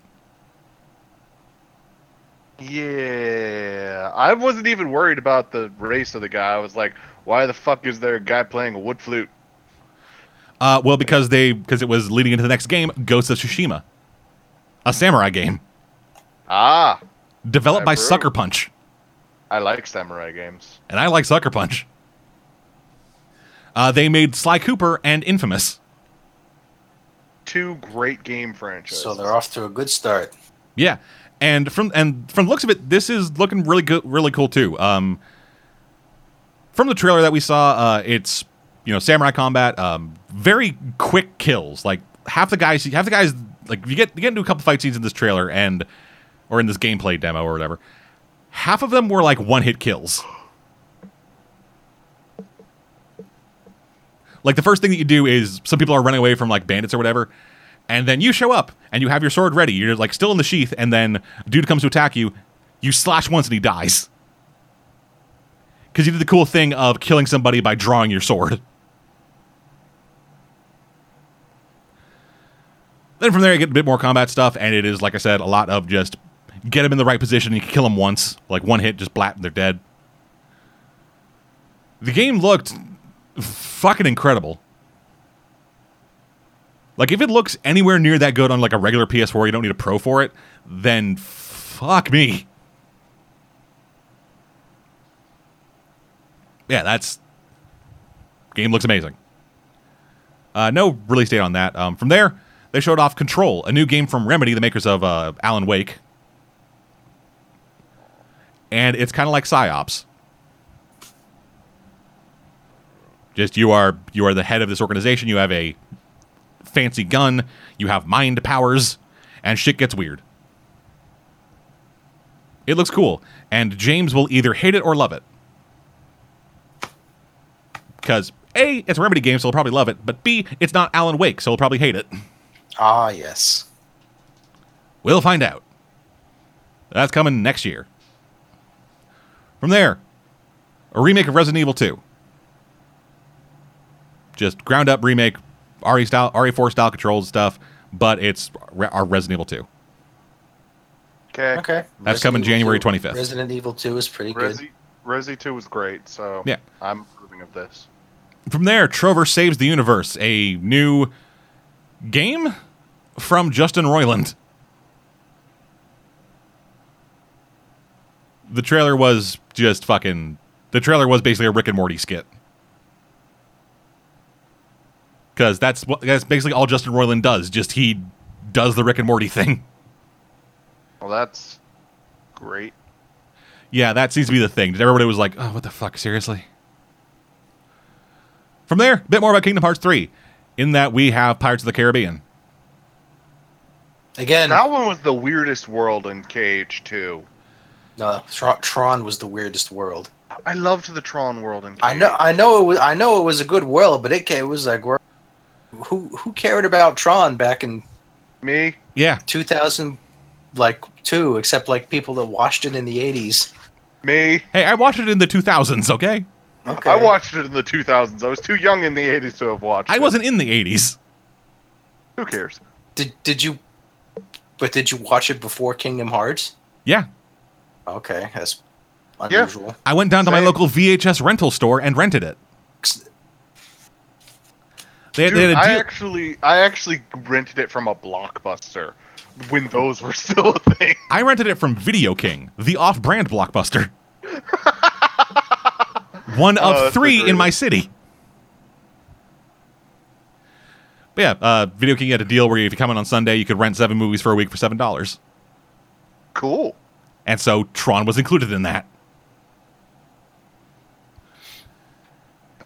Yeah, I wasn't even worried about the race of the guy. I was like, why the fuck is there a guy playing a wood flute?
Uh, well, because they because it was leading into the next game, Ghost of Tsushima, a samurai game
Ah,
developed by
I've.
Sucker Punch,
I like samurai games.
and I like Sucker Punch. Uh, they made Sly Cooper and Infamous.
Two great game franchises.
So they're off to a good start.
Yeah, and from and from the looks of it, this is looking really good, really cool too. Um, from the trailer that we saw, uh, it's you know samurai combat, um, very quick kills. Like half the guys, half the guys, like you get you get into a couple fight scenes in this trailer and or in this gameplay demo or whatever. Half of them were like one hit kills. Like the first thing that you do is some people are running away from like bandits or whatever, and then you show up and you have your sword ready. You're like still in the sheath, and then dude comes to attack you. You slash once and he dies. Because you did the cool thing of killing somebody by drawing your sword. Then from there, you get a bit more combat stuff, and it is, like I said, a lot of just get them in the right position. You can kill them once, like one hit, just blap, and they're dead. The game looked fucking incredible. Like if it looks anywhere near that good on like a regular PS4, you don't need a Pro for it, then fuck me. Yeah, that's game looks amazing. Uh, no release date on that. Um, from there, they showed off Control, a new game from Remedy, the makers of uh, Alan Wake, and it's kind of like Psyops. Just you are you are the head of this organization. You have a fancy gun. You have mind powers, and shit gets weird. It looks cool, and James will either hate it or love it. Because a, it's a Remedy game, so he'll probably love it. But b, it's not Alan Wake, so he'll probably hate it.
Ah, yes.
We'll find out. That's coming next year. From there, a remake of Resident Evil 2. Just ground up remake, RE style, RE4 style controls stuff, but it's our Resident Evil 2.
Okay.
Okay.
That's coming January 25th.
Resident Evil 2 is pretty good.
Resi, Resi 2 was great, so
Yeah.
I'm approving of this.
From there, Trover Saves the Universe, a new game from Justin Roiland. The trailer was just fucking. The trailer was basically a Rick and Morty skit. Because that's what that's basically all Justin Roiland does. Just he does the Rick and Morty thing.
Well, that's great.
Yeah, that seems to be the thing. Everybody was like, "Oh, what the fuck? Seriously?" From there, a bit more about Kingdom Hearts 3, in that we have Pirates of the Caribbean.
Again,
That one was the weirdest world in KH2.
no, Tron, Tron was the weirdest world.
I loved the Tron world in KH.
I know, I know, it was, I know it was a good world, but it, it was like, who, who cared about Tron back in
Me?
Yeah,
2000, like two, except like people that watched it in the 80s.
Me?
hey, I watched it in the 2000s. Okay,
Okay,
I watched it in the 2000s. I was too young in the 80s to have watched
I
it.
wasn't in the 80s.
Who cares?
Did did you? But did you watch it before Kingdom Hearts?
Yeah,
Okay, that's
Yeah.
unusual.
I went down to my
Same.
local VHS rental store and rented it. They had, they
Dude,
had a
I
deal.
actually, I actually rented it from a blockbuster when those were still a thing.
I rented it from Video King, the off-brand blockbuster. One
Oh,
of
that's
three in my city. But yeah, uh, Video King had a deal where if you come in on Sunday, you could rent seven movies for a week for seven dollars,
Cool.
and so Tron was included in that.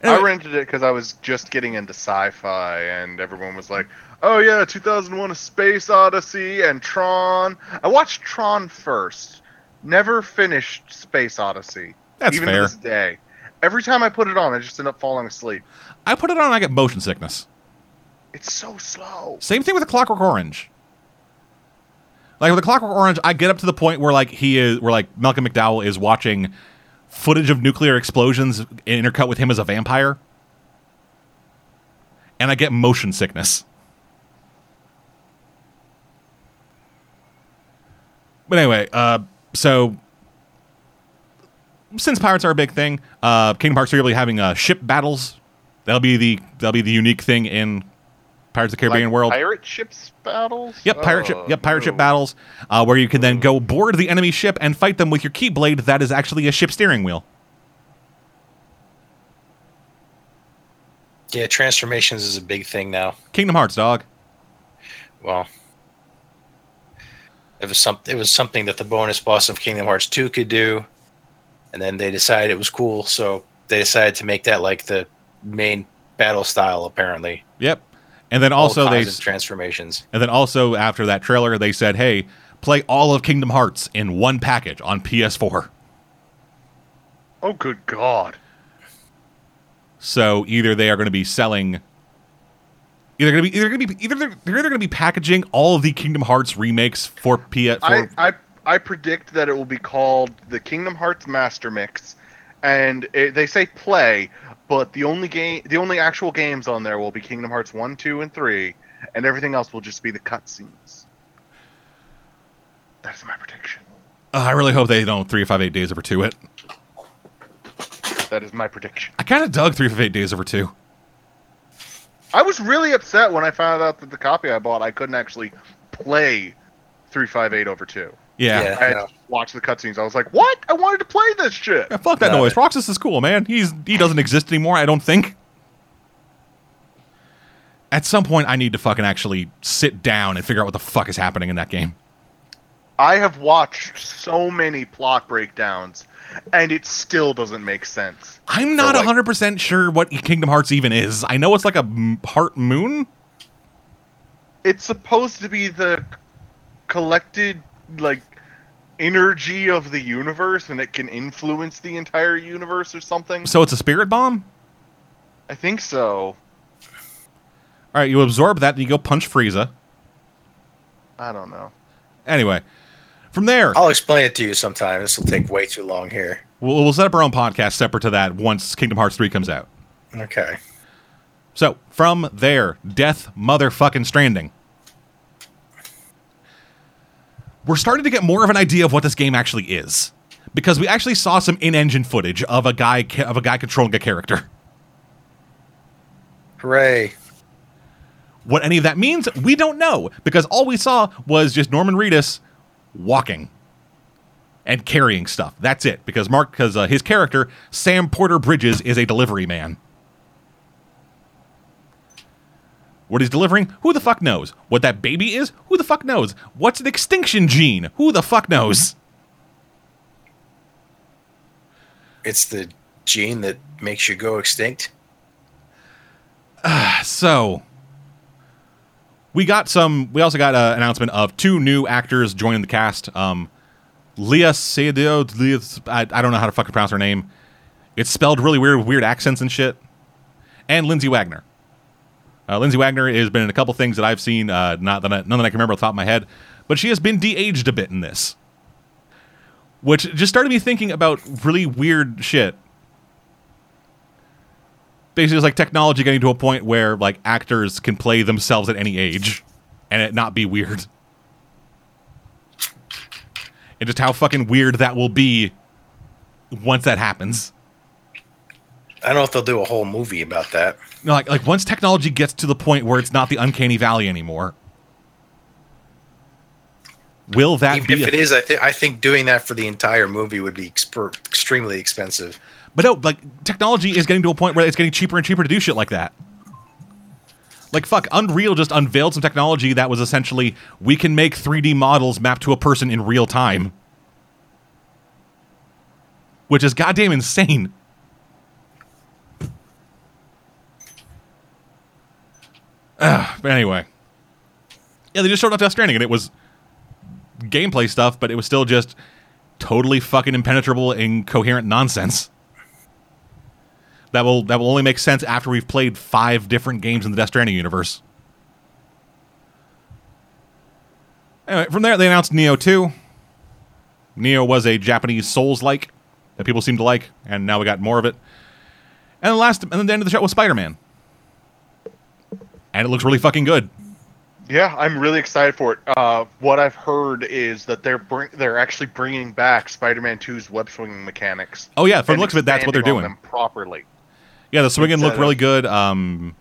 I rented it because I was just getting into sci-fi, and everyone was like, "Oh yeah, 2001: A Space Odyssey and Tron." I watched Tron first. Never finished Space Odyssey.
That's
even
fair.
to this day. Every time I put it on, I just end up falling asleep.
I put it on, and I get motion sickness.
It's so slow.
Same thing with the Clockwork Orange. Like with the Clockwork Orange, I get up to the point where like he is, where like Malcolm McDowell is watching footage of nuclear explosions intercut with him as a vampire, and I get motion sickness. But anyway, uh, so since pirates are a big thing, uh, Kingdom Hearts 3 will be having uh, ship battles. That'll be the that'll be the unique thing in Pirates of the Caribbean
Like
world.
Pirate ships battles.
Yep, pirate ship.
Oh,
Yep, pirate ship battles, uh, where you can then go board the enemy ship and fight them with your keyblade. That is actually a ship steering wheel.
Yeah, transformations is a big thing now.
Kingdom Hearts, dog.
Well, it was some it was something that the bonus boss of Kingdom Hearts 2 could do, and then they decided it was cool, so they decided to make that like the main battle style. Apparently,
Yep. And then
All
also they,
kinds of transformations.
and then also after that trailer, they said, "Hey, play all of Kingdom Hearts in one package on PS4."
Oh, good God.
So either they are going to be selling, either going to be either going to be either they're, they're either going to be packaging all of the Kingdom Hearts remakes for PS. For,
I, I I predict that it will be called the Kingdom Hearts Master Mix, and it, they say play, but the only game, the only actual games on there will be Kingdom Hearts one, two, and three, and everything else will just be the cutscenes. That's my prediction.
Uh, I really hope they don't three five eight days over two it.
That is my prediction.
I kind of dug three five eight days over two.
I was really upset when I found out that the copy I bought I couldn't actually play three five eight over two.
Yeah.
Yeah.
I had to watch the cutscenes. I was like, "What? I wanted to play this shit."
Yeah, fuck that
No.
noise. Roxas is cool, man. He's he doesn't exist anymore. I don't think. At some point, I need to fucking actually sit down and figure out what the fuck is happening in that game.
I have watched so many plot breakdowns, and it still doesn't make sense.
I'm not
like-
100% sure what Kingdom Hearts even is. I know it's like a heart moon.
It's supposed to be the collected like energy of the universe, and it can influence the entire universe or something.
So it's a spirit bomb?
I think so.
All right, you absorb that, and you go punch Frieza.
I don't know.
Anyway, from there,
I'll explain it to you sometime. This will take way too long here.
we'll, we'll set up our own podcast separate to that once Kingdom Hearts 3 comes out.
Okay.
So, from there, Death Motherfucking Stranding. We're starting to get more of an idea of what this game actually is. Because we actually saw some in-engine footage of a guy ca- of a guy controlling a character.
Hooray.
What any of that means, we don't know, because all we saw was just Norman Reedus walking and carrying stuff. That's it. Because Mark, because uh, his character Sam Porter Bridges is a delivery man. What he's delivering, who the fuck knows? What that baby is, who the fuck knows? What's an extinction gene? Who the fuck knows?
It's the gene that makes you go extinct.
So, we got some. We also got an announcement of two new actors joining the cast. Um, Léa Seydoux, Léa, I, I don't know how to fucking pronounce her name. It's spelled really weird with weird accents and shit. And Lindsay Wagner. Uh, Lindsay Wagner has been in a couple things that I've seen, uh, not that I, none that I can remember off the top of my head, but she has been de-aged a bit in this, which just started me thinking about really weird shit. Basically it's like technology getting to a point where like actors can play themselves at any age and it not be weird. And just how fucking weird that will be once that happens
I don't know if they'll do a whole movie about that.
Like like once technology gets to the point where it's not the uncanny valley anymore will that
Even
be
if
a-
it is, I think I think doing that for the entire movie would be exper- extremely expensive.
But no, like technology is getting to a point where it's getting cheaper and cheaper to do shit like that. Like fuck, Unreal just unveiled some technology that was essentially we can make 3D models map to a person in real time. Which is goddamn insane. Ugh, but anyway. Yeah, they just showed off Death Stranding and it was gameplay stuff, but it was still just totally fucking impenetrable, incoherent nonsense that will that will only make sense after we've played five different games in the Death Stranding universe. Anyway, from there they announced Nioh 2. Nioh was a Japanese Souls-like that people seem to like, and now we got more of it. And the last and then the end of the show was Spider-Man. And it looks really fucking good.
Yeah, I'm really excited for it. Uh, what I've heard is that they're bring, they're actually bringing back Spider-Man 2's web swinging mechanics.
Oh yeah, from the looks of it, that's what they're doing.
properly.
Yeah, the swinging looked really good. Um,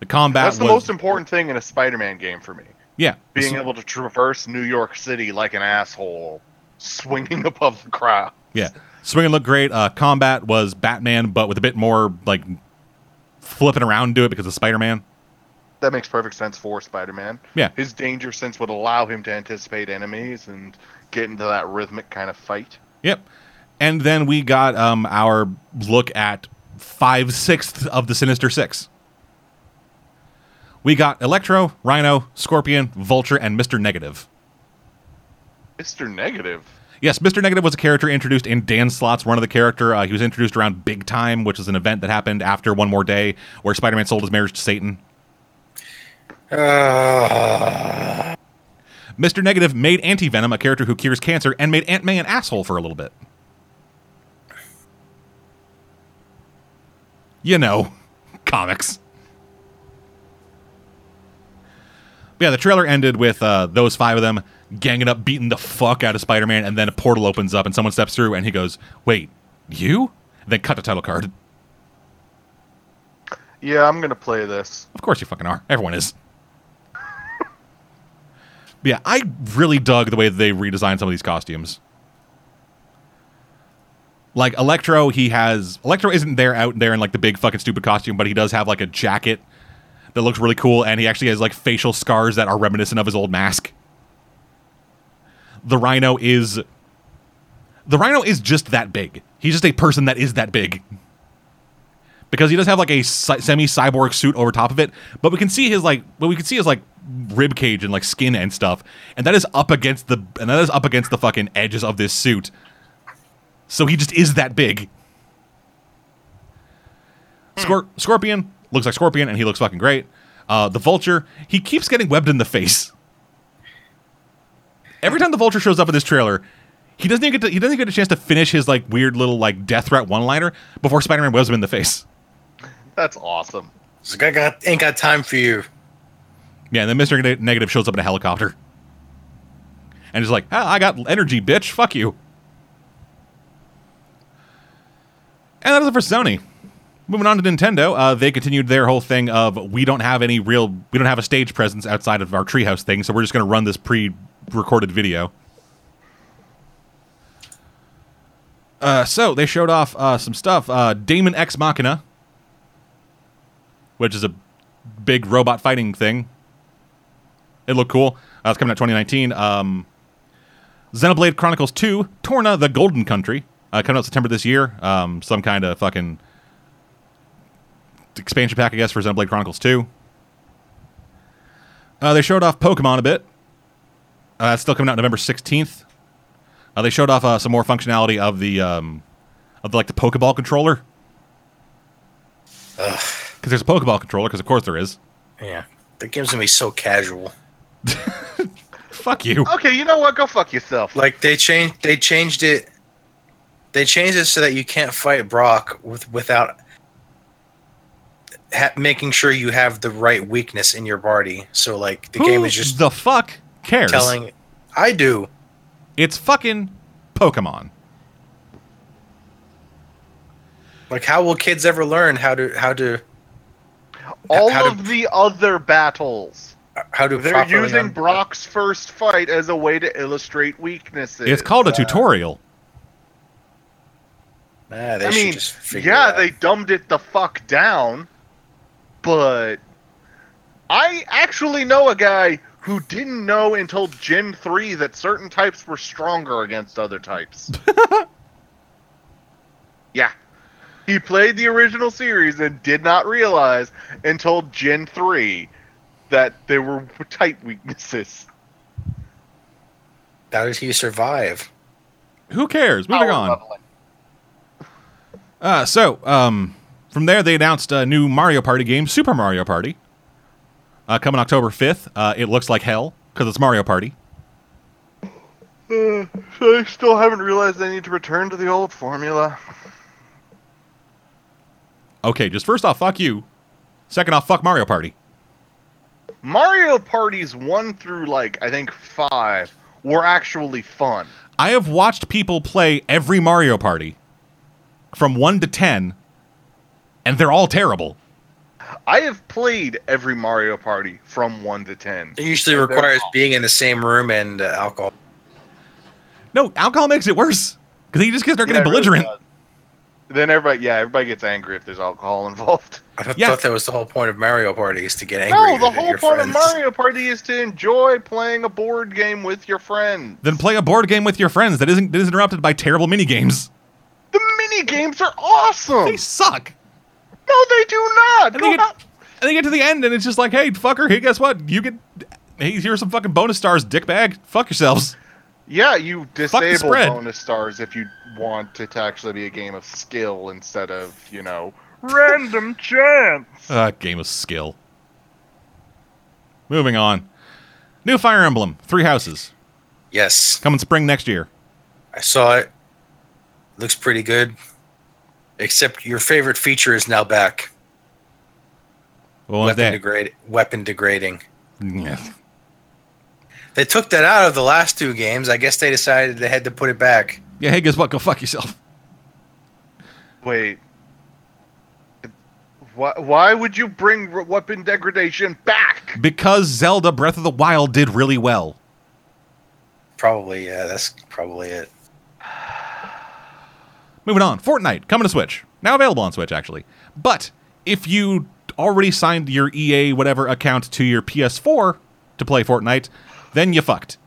the combat
That's the
was
most important thing in a Spider-Man game for me.
yeah.
Being able to traverse New York City like an asshole, swinging above the crowd.
Yeah, swinging looked great. Uh, combat was Batman, but with a bit more like flipping around to it because of Spider Man.
That makes perfect sense for Spider-Man.
Yeah.
His danger sense would allow him to anticipate enemies and get into that rhythmic kind of fight.
Yep. And then we got um, our look at five sixths of the Sinister Six. We got Electro, Rhino, Scorpion, Vulture, and Mister Negative.
Mr. Negative.
Yes, Mr. Negative was a character introduced in Dan Slott's Run of the Character. Uh, he was introduced around Big Time, which is an event that happened after One More Day, where Spider-Man sold his marriage to Satan.
Uh,
Mr. Negative made Anti Venom a character who cures cancer and made Aunt May an asshole for a little bit. You know, comics. Yeah, the trailer ended with uh, those five of them ganging up, beating the fuck out of Spider Man, and then a portal opens up and someone steps through and he goes, Wait, you? And then cut the title card.
Yeah, I'm gonna play this.
Of course you fucking are. Everyone is. But yeah, I really dug the way that they redesigned some of these costumes. Like Electro, he has Electro isn't there out there in like the big fucking stupid costume, but he does have like a jacket that looks really cool, and he actually has like facial scars that are reminiscent of his old mask. the Rhino is the Rhino is just that big. He's just a person that is that big. Because he does have like a semi cyborg suit over top of it, but we can see his like, what we can see is like rib cage and like skin and stuff, and that is up against the and that is up against the fucking edges of this suit. So he just is that big. Scor- Scorpion looks like Scorpion, and he looks fucking great. Uh, the Vulture, he keeps getting webbed in the face. Every time the Vulture shows up in this trailer, he doesn't even get to, he doesn't even get a chance to finish his like weird little like death threat one liner before Spider-Man webs him in the face.
That's awesome.
It's like, I got, ain't got time for you.
Yeah, and then Mister Negative shows up in a helicopter, and he's like, ah, "I got energy, bitch. Fuck you." And that is it for Sony. Moving on to Nintendo, uh, they continued their whole thing of we don't have any real, we don't have a stage presence outside of our Treehouse thing, so we're just going to run this pre-recorded video. Uh, so they showed off uh, some stuff. Uh, Daemon X Machina, which is a big robot fighting thing. It looked cool. Uh, coming out 2019. Um, Xenoblade Chronicles 2, Torna, the Golden Country, uh, coming out September this year. Um, some kind of fucking expansion pack, I guess, for Xenoblade Chronicles 2. Uh, they showed off Pokemon a bit. Uh, it's still coming out November 16th. Uh, they showed off uh, some more functionality of the um, of the, like the Pokeball controller. Because there's a Pokeball controller, because of course there is.
Yeah. That game's gonna be so casual.
Fuck you.
Okay, you know what? Go fuck yourself.
Like they changed they changed it they changed it so that you can't fight Brock with without ha- making sure you have the right weakness in your body. So like the
Who
game is just
the fuck cares.
telling I do.
It's fucking Pokemon.
Like how will kids ever learn how to how to
All
how to-
of the other battles.
Uh, how to
They're using
un-
Brock's first fight as a way to illustrate weaknesses.
It's called a uh, tutorial.
Nah, they
I mean,
just
yeah, they dumbed it the fuck down, but I actually know a guy who didn't know until Gen 3 that certain types were stronger against other types. yeah. He played the original series and did not realize until Gen 3 that there were type weaknesses.
How did he survive?
Who cares? Moving
Power
on.
leveling.
Uh, so, um, from there, they announced a new Mario Party game, Super Mario Party, uh, coming October 5th. Uh, it looks like hell because it's Mario Party.
Uh, I still haven't realized I need to return to the old formula.
Okay, just first off, fuck you. Second off, fuck Mario Party.
Mario parties one through like I think five were actually fun.
I have watched people play every Mario Party from 1 to 10, and they're all terrible.
I have played every Mario Party from one to ten.
It usually
Yeah, they're
requires being in the same room and uh, alcohol.
No, alcohol makes it worse because you just start getting
Yeah, it really
belligerent.
does. Then everybody, yeah, everybody gets angry if there's alcohol involved.
I th-
Yeah.
thought that was the whole point of Mario Party is to get angry.
No, the
at
whole
your
point
friends.
of Mario Party is to enjoy playing a board game with your friends.
then play a board game with your friends that isn't that isn't interrupted by terrible mini games.
The mini games are awesome.
They suck.
No, they do not.
And they, get,
out-
and they get to the end, and it's just like, hey, fucker, hey, guess what? You get. Hey, here's some fucking bonus stars, dickbag. Fuck yourselves.
Yeah, you disable bonus stars if you want it to actually be a game of skill instead of, you know, random chance.
Uh, game of skill. Moving on. New Fire Emblem, Three Houses,
Yes,
coming spring next year.
I saw it. Looks pretty good. Except your favorite feature is now back.
What was
weapon
that?
degrade weapon degrading.
Yeah.
They took that out of the last two games. I guess they decided they had to put it back.
yeah, hey, guess what? Go fuck yourself.
Wait. Why, why would you bring weapon degradation back?
Because Zelda Breath of the Wild did really well.
Probably, yeah, that's probably it.
Moving on. Fortnite, coming to Switch. Now available on Switch, actually. But if you already signed your EA whatever account to your PS4 to play Fortnite, then you fucked.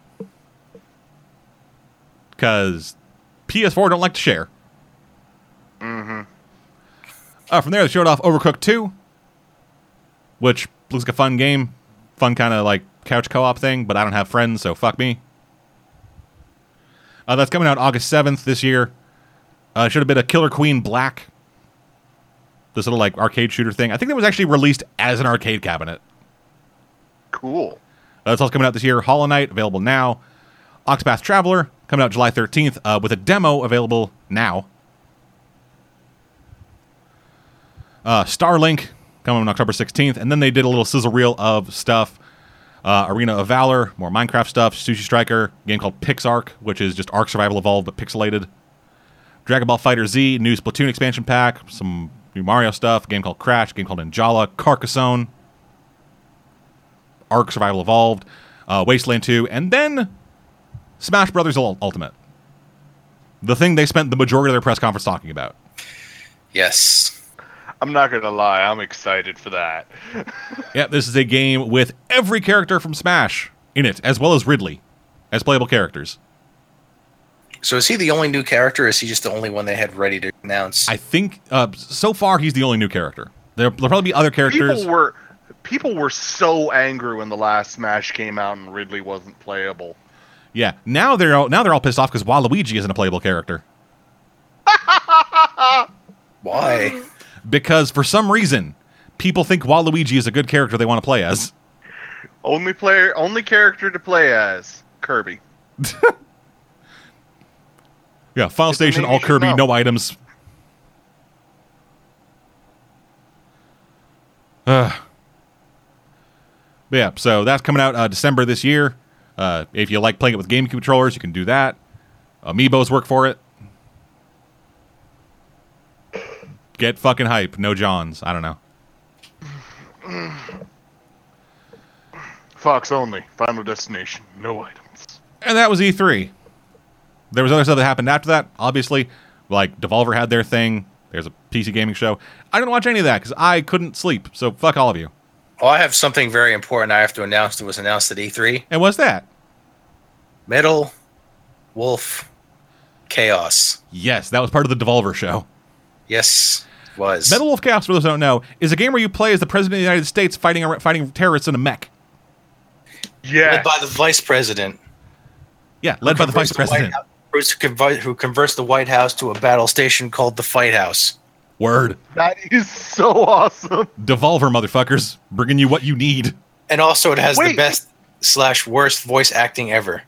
because PS4 don't like to share.
Mm-hmm.
Uh, from there, they showed off Overcooked 2, which looks like a fun game. Fun kind of like couch co op thing, but I don't have friends, so fuck me. Uh, that's coming out August 7th this year. Uh, should have been a Killer Queen Black. This little like arcade shooter thing. I think that was actually released as an arcade cabinet.
Cool.
Uh, that's also coming out this year. Hollow Knight available now. Octopath Traveler coming out July 13th uh, with a demo available now. Uh, Starlink coming on October 16th, and then they did a little sizzle reel of stuff. Uh, Arena of Valor, more Minecraft stuff. Sushi Striker, game called PixArk, which is just Ark Survival Evolved but pixelated. Dragon Ball Fighter Z, new Splatoon expansion pack, some new Mario stuff. game called Crash, game called Ninjala, Carcassonne, Ark Survival Evolved, uh, Wasteland 2, and then Smash Brothers Ultimate. The thing they spent the majority of their press conference talking about.
Yes.
I'm not gonna lie, I'm excited for that.
Yeah, this is a game with every character from Smash in it, as well as Ridley, as playable characters.
So is he the only new character? Or is he just the only one they had ready to announce?
I think uh, so far he's the only new character. There, there'll probably be other characters.
People were people were so angry when the last Smash came out and Ridley wasn't playable.
Yeah, now they're all, now they're all pissed off because Waluigi isn't a playable character
Why?
because for some reason people think Waluigi is a good character they want to play as.
Only player, only character to play as Kirby.
Yeah, Final
It's
Station, all Kirby,
know.
no items. Uh, but yeah, so that's coming out uh, December this year. Uh, if you like playing it with game controllers, you can do that. Amiibos work for it. Get fucking hype. No Johns. I don't know.
Fox only. Final Destination. No items.
And that was E3. There was other stuff that happened after that. Obviously, like Devolver had their thing. There's a PC gaming show. I didn't watch any of that because I couldn't sleep. So fuck all of you.
Oh, I have something very important I have to announce that was announced at E3.
And what's that?
Metal Wolf Chaos.
Yes, that was part of the Devolver show.
Yes, was.
Metal Wolf Chaos, for those who don't know, is a game where you play as the president of the United States fighting fighting terrorists in a mech.
Yeah.
led by the vice president.
Yeah, led by the vice
Converts
president.
House- Who, convi- who converts the White House to a battle station called the Fight House.
Word.
That is so awesome.
Devolver, motherfuckers, bringing you what you need.
And also, it has the best slash worst voice acting ever.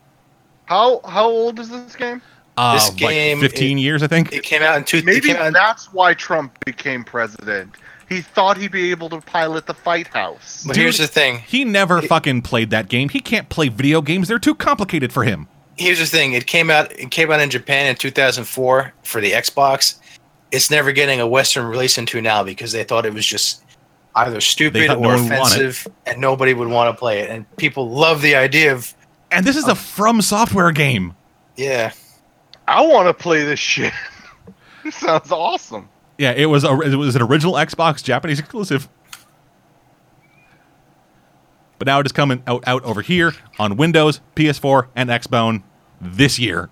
How how old is this game?
Uh,
This game,
like 15 years, I think.
It came out in two. it
Maybe
out in-
that's why Trump became president. He thought he'd be able to pilot the Fight House.
but here's the thing.
He never fucking played that game. He can't play video games. They're too complicated for him.
Here's the thing. It came out. It came out in Japan in 2004 for the Xbox. It's never getting a Western release into now because they thought it was just either stupid
thought no
or
one would want it.
offensive, and nobody would want to play it. And people love the idea of
And this is a From Software game.
yeah.
I want to play this shit. this sounds awesome.
Yeah, it was a, it was an original Xbox Japanese exclusive. But now it is coming out, out over here on Windows, PS4, and Xbone this year.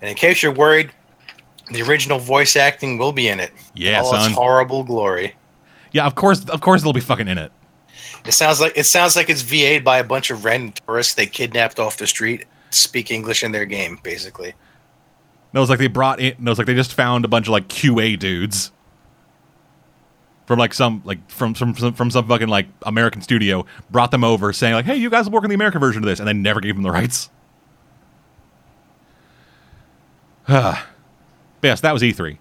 And in case you're worried, the original voice acting will be in it.
Yeah,
all
son.
its horrible glory.
Yeah, of course, of course, they'll be fucking in it.
It sounds like it sounds like it's VA'd by a bunch of random tourists they kidnapped off the street, speak English in their game, basically.
No, it's like they brought in. No, it's like they just found a bunch of like QA dudes from like some like from from from, from some fucking like American studio. Brought them over, saying like, "Hey, you guys will work on the American version of this," and they never gave them the rights. But yes, that was E3.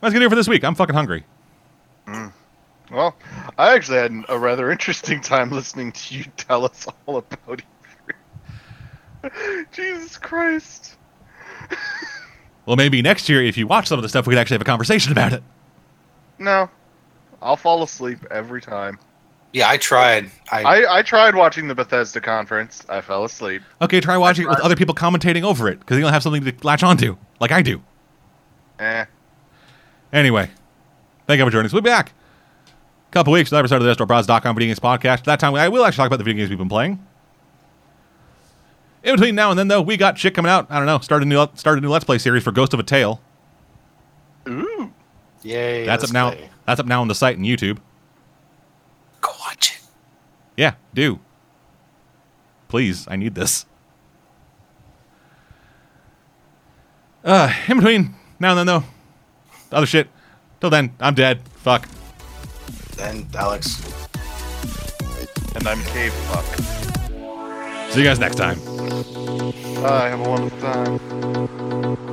That's gonna do it for this week. I'm fucking hungry. Mm.
Well, I actually had a rather interesting time listening to you tell us all about E3. Jesus Christ.
Well, maybe next year, if you watch some of the stuff, we could actually have a conversation about it.
No. I'll fall asleep every time.
Yeah, I tried. I,
I, I tried watching the Bethesda conference. I fell asleep.
Okay, try watching it with other people commentating over it because you'll have something to latch onto, like I do.
Eh.
Anyway, thank you for joining us. We'll be back A couple weeks, another episode of the DestroBros.com Video Games Podcast. That time, I will actually talk about the video games we've been playing. In between now and then, though, we got shit coming out. I don't know. Start a new start a new Let's Play series for Ghost of a Tale.
Ooh.
Yay!
That's up now.
play.
That's up now on the site and YouTube.
Go watch it.
Yeah, do. Please, I need this. Uh, in between now and then, though, other shit. Till then, I'm dead. Fuck.
Then Alex.
And I'm cave fuck.
See you guys next time.
Bye. Have a wonderful time.